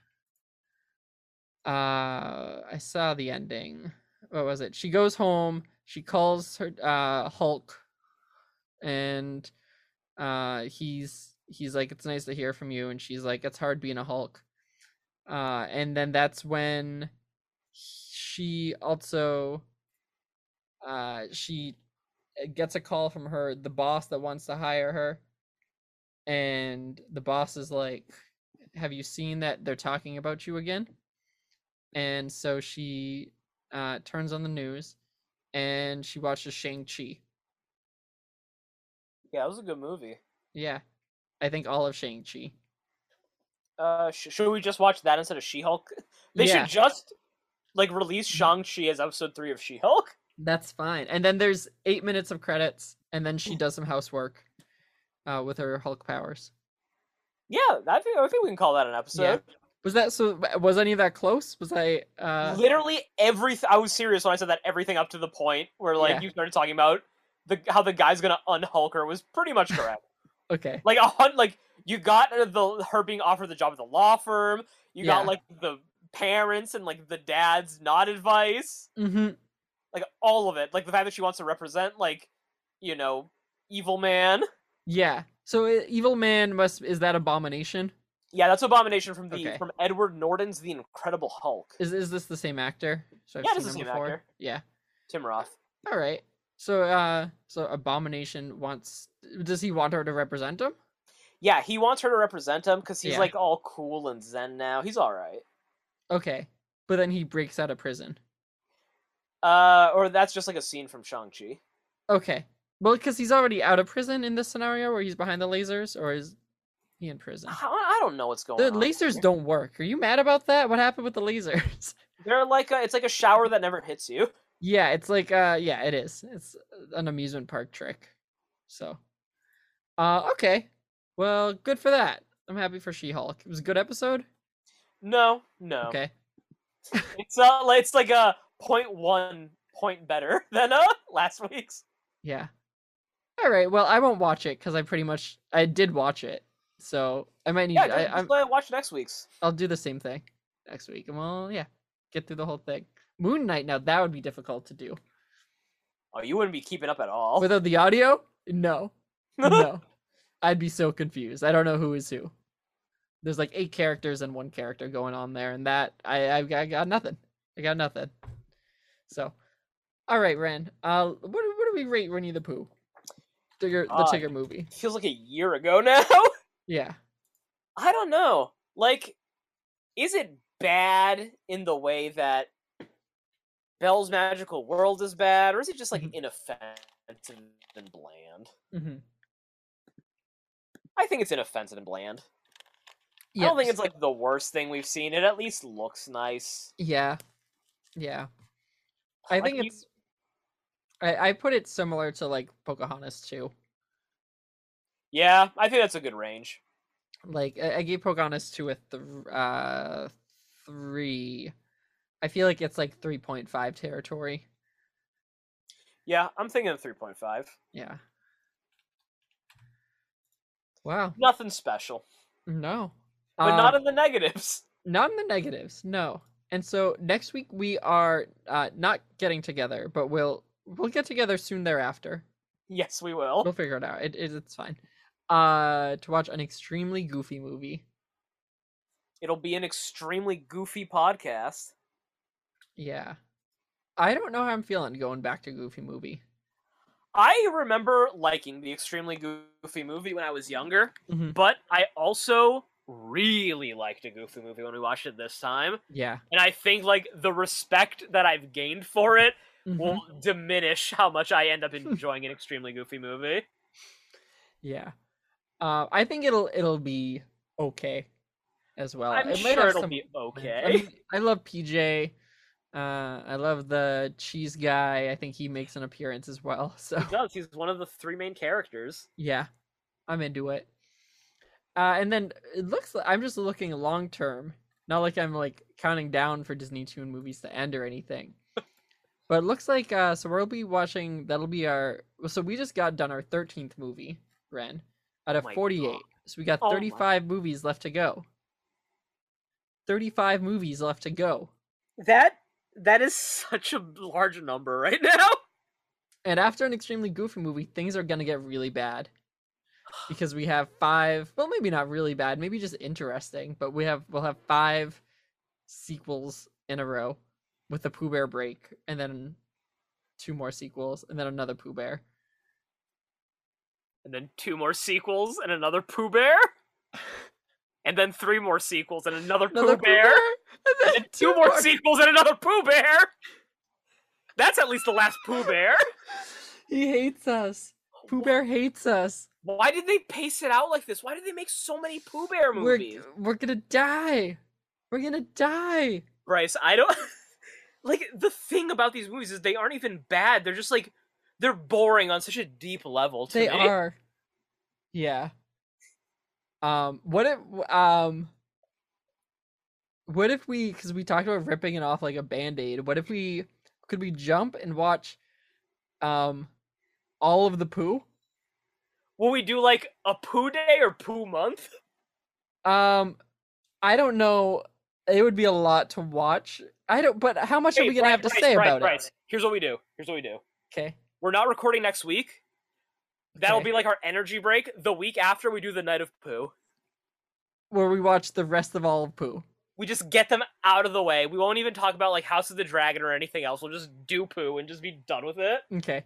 uh i saw the ending. What was it? She goes home she calls her uh hulk and uh he's he's like it's nice to hear from you. And she's like it's hard being a hulk. Uh and then that's when she also uh she uh, gets a call from her the boss that wants to hire her and the boss is like have you seen that they're talking about you again and so she uh turns on the news and she watches shang-chi Yeah, it was a good movie. yeah i think all of shang-chi Uh, sh- should we just watch that instead of She-Hulk? They yeah should just like release Shang-Chi as episode three of She-Hulk. That's fine. And then there's eight minutes of credits, and then she does some housework uh, with her Hulk powers. Yeah, I think I think we can call that an episode. Was that so? Was any of that close? Was I? Uh, Literally everything. I was serious when I said that. Everything up to the point where like Yeah. you started talking about the how the guy's gonna unhulk her was pretty much correct. okay. like a hun- like you got the her being offered the job at the law firm. You got like the parents and like the dad's not advice. Mm-hmm. Like all of it. Like the fact that she wants to represent like you know evil man. Yeah. So uh, Evil Man must is that Abomination? Yeah, that's Abomination from the Okay. from Edward Norton's The Incredible Hulk. Is is this the same actor? So Yeah, the same actor. Yeah. Tim Roth. All right. So uh, so Abomination wants. Does he want her to represent him? Yeah, he wants her to represent him because he's Yeah. like all cool and zen now. He's all right. Okay. But then he breaks out of prison. Uh, or that's just like a scene from Shang Chi. Okay. Well, because he's already out of prison in this scenario where he's behind the lasers, or is he in prison? I I don't know what's going The on. The lasers here. don't work. Are you mad about that? What happened with the lasers? They're like a, it's like a shower that never hits you. yeah, it's like uh yeah, it is. It's an amusement park trick. So uh okay. Well, good for that. I'm happy for She-Hulk. It was a good episode. No, no. Okay. It's uh, like- it's like a point one point better than uh last week's. Yeah. All right. Well, I won't watch it cuz I pretty much I did watch it. So, I might need Yeah, I, just, I'm, uh, watch next week's. I'll do the same thing next week. And well, yeah. Get through the whole thing. Moon Knight now that would be difficult to do. Oh, you wouldn't be keeping up at all. Without the audio? No. no. I'd be so confused. I don't know who is who. There's like eight characters and one character going on there, and that I I, I got nothing. I got nothing. So, all right, Ren. Uh, what do- what do we rate Winnie the Pooh? Tigger, the Uh, Tigger movie. Feels like a year ago now. Yeah. I don't know. Like, is it bad in the way that Belle's Magical World is bad, or is it just like Mhm. inoffensive and bland? hmm I think it's inoffensive and bland. Yeah. I don't think it's like the worst thing we've seen. It at least looks nice. Yeah. Yeah. I Like, think you- it's. I I put it similar to like Pocahontas too. Yeah, I think that's a good range. Like I, I gave Pocahontas two a th- uh three. I feel like it's like three point five territory. Yeah, I'm thinking of 3.5. Yeah. Wow. Nothing special, No. But Uh, not in the negatives. not in the negatives. No. And so next week we are uh not getting together, but we'll we'll get together soon thereafter. Yes, we will. We'll figure it out. It, it it's fine. Uh, to watch an extremely goofy movie. It'll be an extremely goofy podcast. Yeah. I don't know how I'm feeling going back to Goofy movie. I remember liking the extremely goofy movie when I was younger, Mhm. but I also really liked a goofy movie when we watched it this time. Yeah. And I think like the respect that I've gained for it Mhm. will diminish how much I end up enjoying an extremely goofy movie. Yeah. Uh, I think it'll it'll be okay as well. I'm it sure it'll some be okay. I, mean, I love PJ. Uh, I love the cheese guy. I think he makes an appearance as well. So He does. He's one of the three main characters. yeah, I'm into it. Uh, and then it looks like I'm just looking long term, not like I'm like counting down for Disney Toon movies to end or anything. but it looks like uh, so we'll be watching. That'll be our. So we just got done our 13th movie, Ren, out of my 48. God. So we got Oh my- 35 movies left to go. 35 movies left to go. That that is such a large number right now. And after an extremely goofy movie, things are gonna get really bad. Because we have five well maybe not really bad, maybe just interesting, but we have we'll have five sequels in a row with the Pooh Bear break, and then two more sequels, and then another Pooh Bear. And then two more sequels and another Pooh Bear. And then three more sequels and another, Another Pooh Bear. and then And two more sequels and another Pooh Bear. That's at least the last Pooh Bear. He hates us. Pooh Bear hates us. Why did they pace it out like this? Why did they make so many Pooh Bear We're movies? we're gonna die. We're gonna die. Bryce, I don't like the thing about these movies is they aren't even bad. They're just like they're boring on such a deep level to They me. are. Yeah. Um. What if um. What if we? Because we talked about ripping it off like a band aid. What if we? Could we jump and watch, um, all of the poo? Will we do like a poo Day or poo Month? Um, I don't know. It would be a lot to watch. I don't. But how much are we gonna Bryce, have to Bryce, say Bryce, about Bryce, Here's what we do. Here's what we do. Okay. We're not recording next week. That'll Okay. be like our energy break. The week after we do the Night of poo, Where we watch the rest of all of poo. We just get them out of the way. We won't even talk about like House of the Dragon or anything else. We'll just do poo and just be done with it. Okay.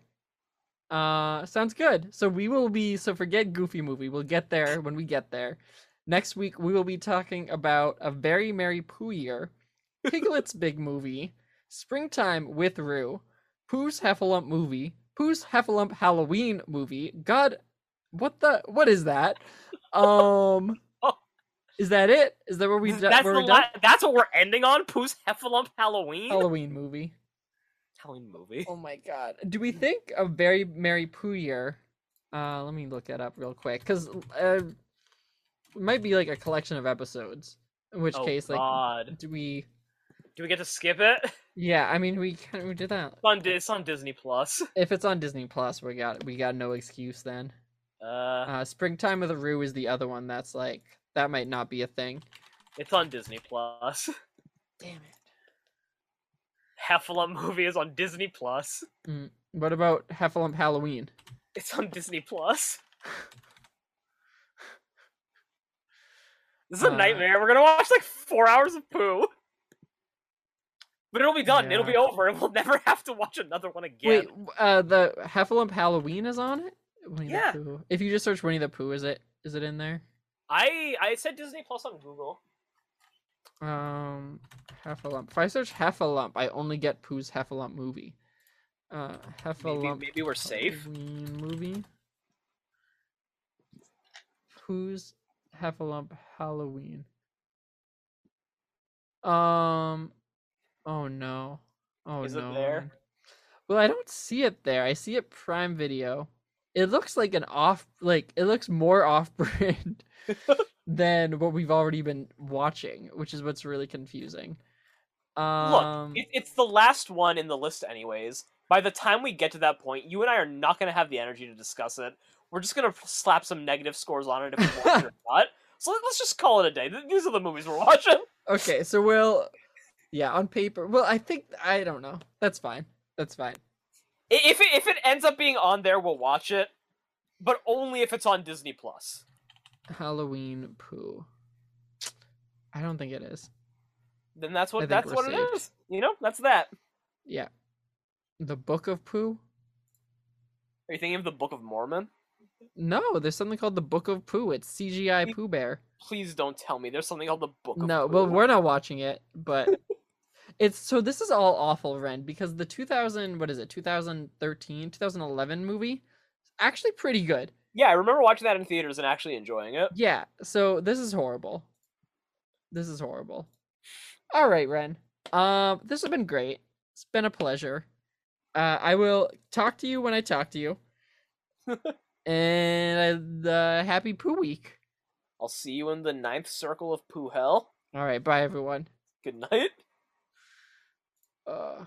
Uh, sounds good. So we will be so forget Goofy movie. We'll get there when we get there. Next week we will be talking about a very merry Pooh year, Piglet's big movie, Springtime with Roo, Pooh's Heffalump movie, Pooh's Heffalump Halloween movie. God, what the what is that? Um, is that it? Is that where we? That's where the we're done? la- that's what we're ending on. Pooh's Heffalump Halloween. Halloween movie. Halloween movie. Oh my god. Do we think a very Merry Pooh year? Uh, let me look that up real quick, because uh, it might be like a collection of episodes. In which Oh, case, like, God. do we? Do we get to skip it? Yeah, I mean, we can we did that. It's on, it's on Disney Plus. If it's on Disney Plus, we got we got no excuse then. Uh, Uh, Springtime with the Roo is the other one that's like that might not be a thing. it's on Disney Plus. Damn it. Heffalump movie is on Disney Plus. What about Heffalump Halloween? It's on Disney Plus. This is a Uh, nightmare. We're gonna watch like four hours of poo. But it'll be done. It'll be over, and we'll never have to watch another one again. Wait, uh, the Heffalump Halloween is on it. Winnie the Yeah. Pooh. If you just search Winnie the Pooh, is it is it in there? I I said Disney Plus on Google. Um, Heffalump. If I search Heffalump, I only get Pooh's Heffalump movie. Uh, Maybe, lump. maybe we're safe. Movie. Pooh's Heffalump Halloween. Um. Oh no. Oh Is it no. there? Well, I don't see it there. I see it Prime Video. It looks like an off, like it looks more off-brand than what we've already been watching, which is what's really confusing. Um, Look, it, it's the last one in the list, anyways. By the time we get to that point, you and I are not going to have the energy to discuss it. We're just going to slap some negative scores on it if we want it or not. So let- let's just call it a day. These are the movies we're watching. okay, so we'll, yeah, on paper. Well, I think I don't know. That's fine. That's fine. If it, if it ends up being on there, we'll watch it, but only if it's on Disney Plus. Halloween poo. I don't think it is. Then that's what that's what it saved. is. You know, that's that. Yeah. The Book of Pooh? Are you thinking of the Book of Mormon? No, there's something called the Book of Pooh. It's CGI You- Pooh Bear. Please don't tell me there's something called the Book of No, Pooh. well, we're not watching it, but it's so this is all awful, Ren, because the 2000, what is it, 2013, 2011 movie, is actually pretty good. Yeah, I remember watching that in theaters and actually enjoying it. Yeah, so this is horrible. This is horrible. All right, Ren. Um, this has been great. It's been a pleasure. Uh, I will talk to you when I talk to you. and uh, the happy poo week. I'll see you in the ninth circle of poo Hell. All right, bye everyone. Good night. Uh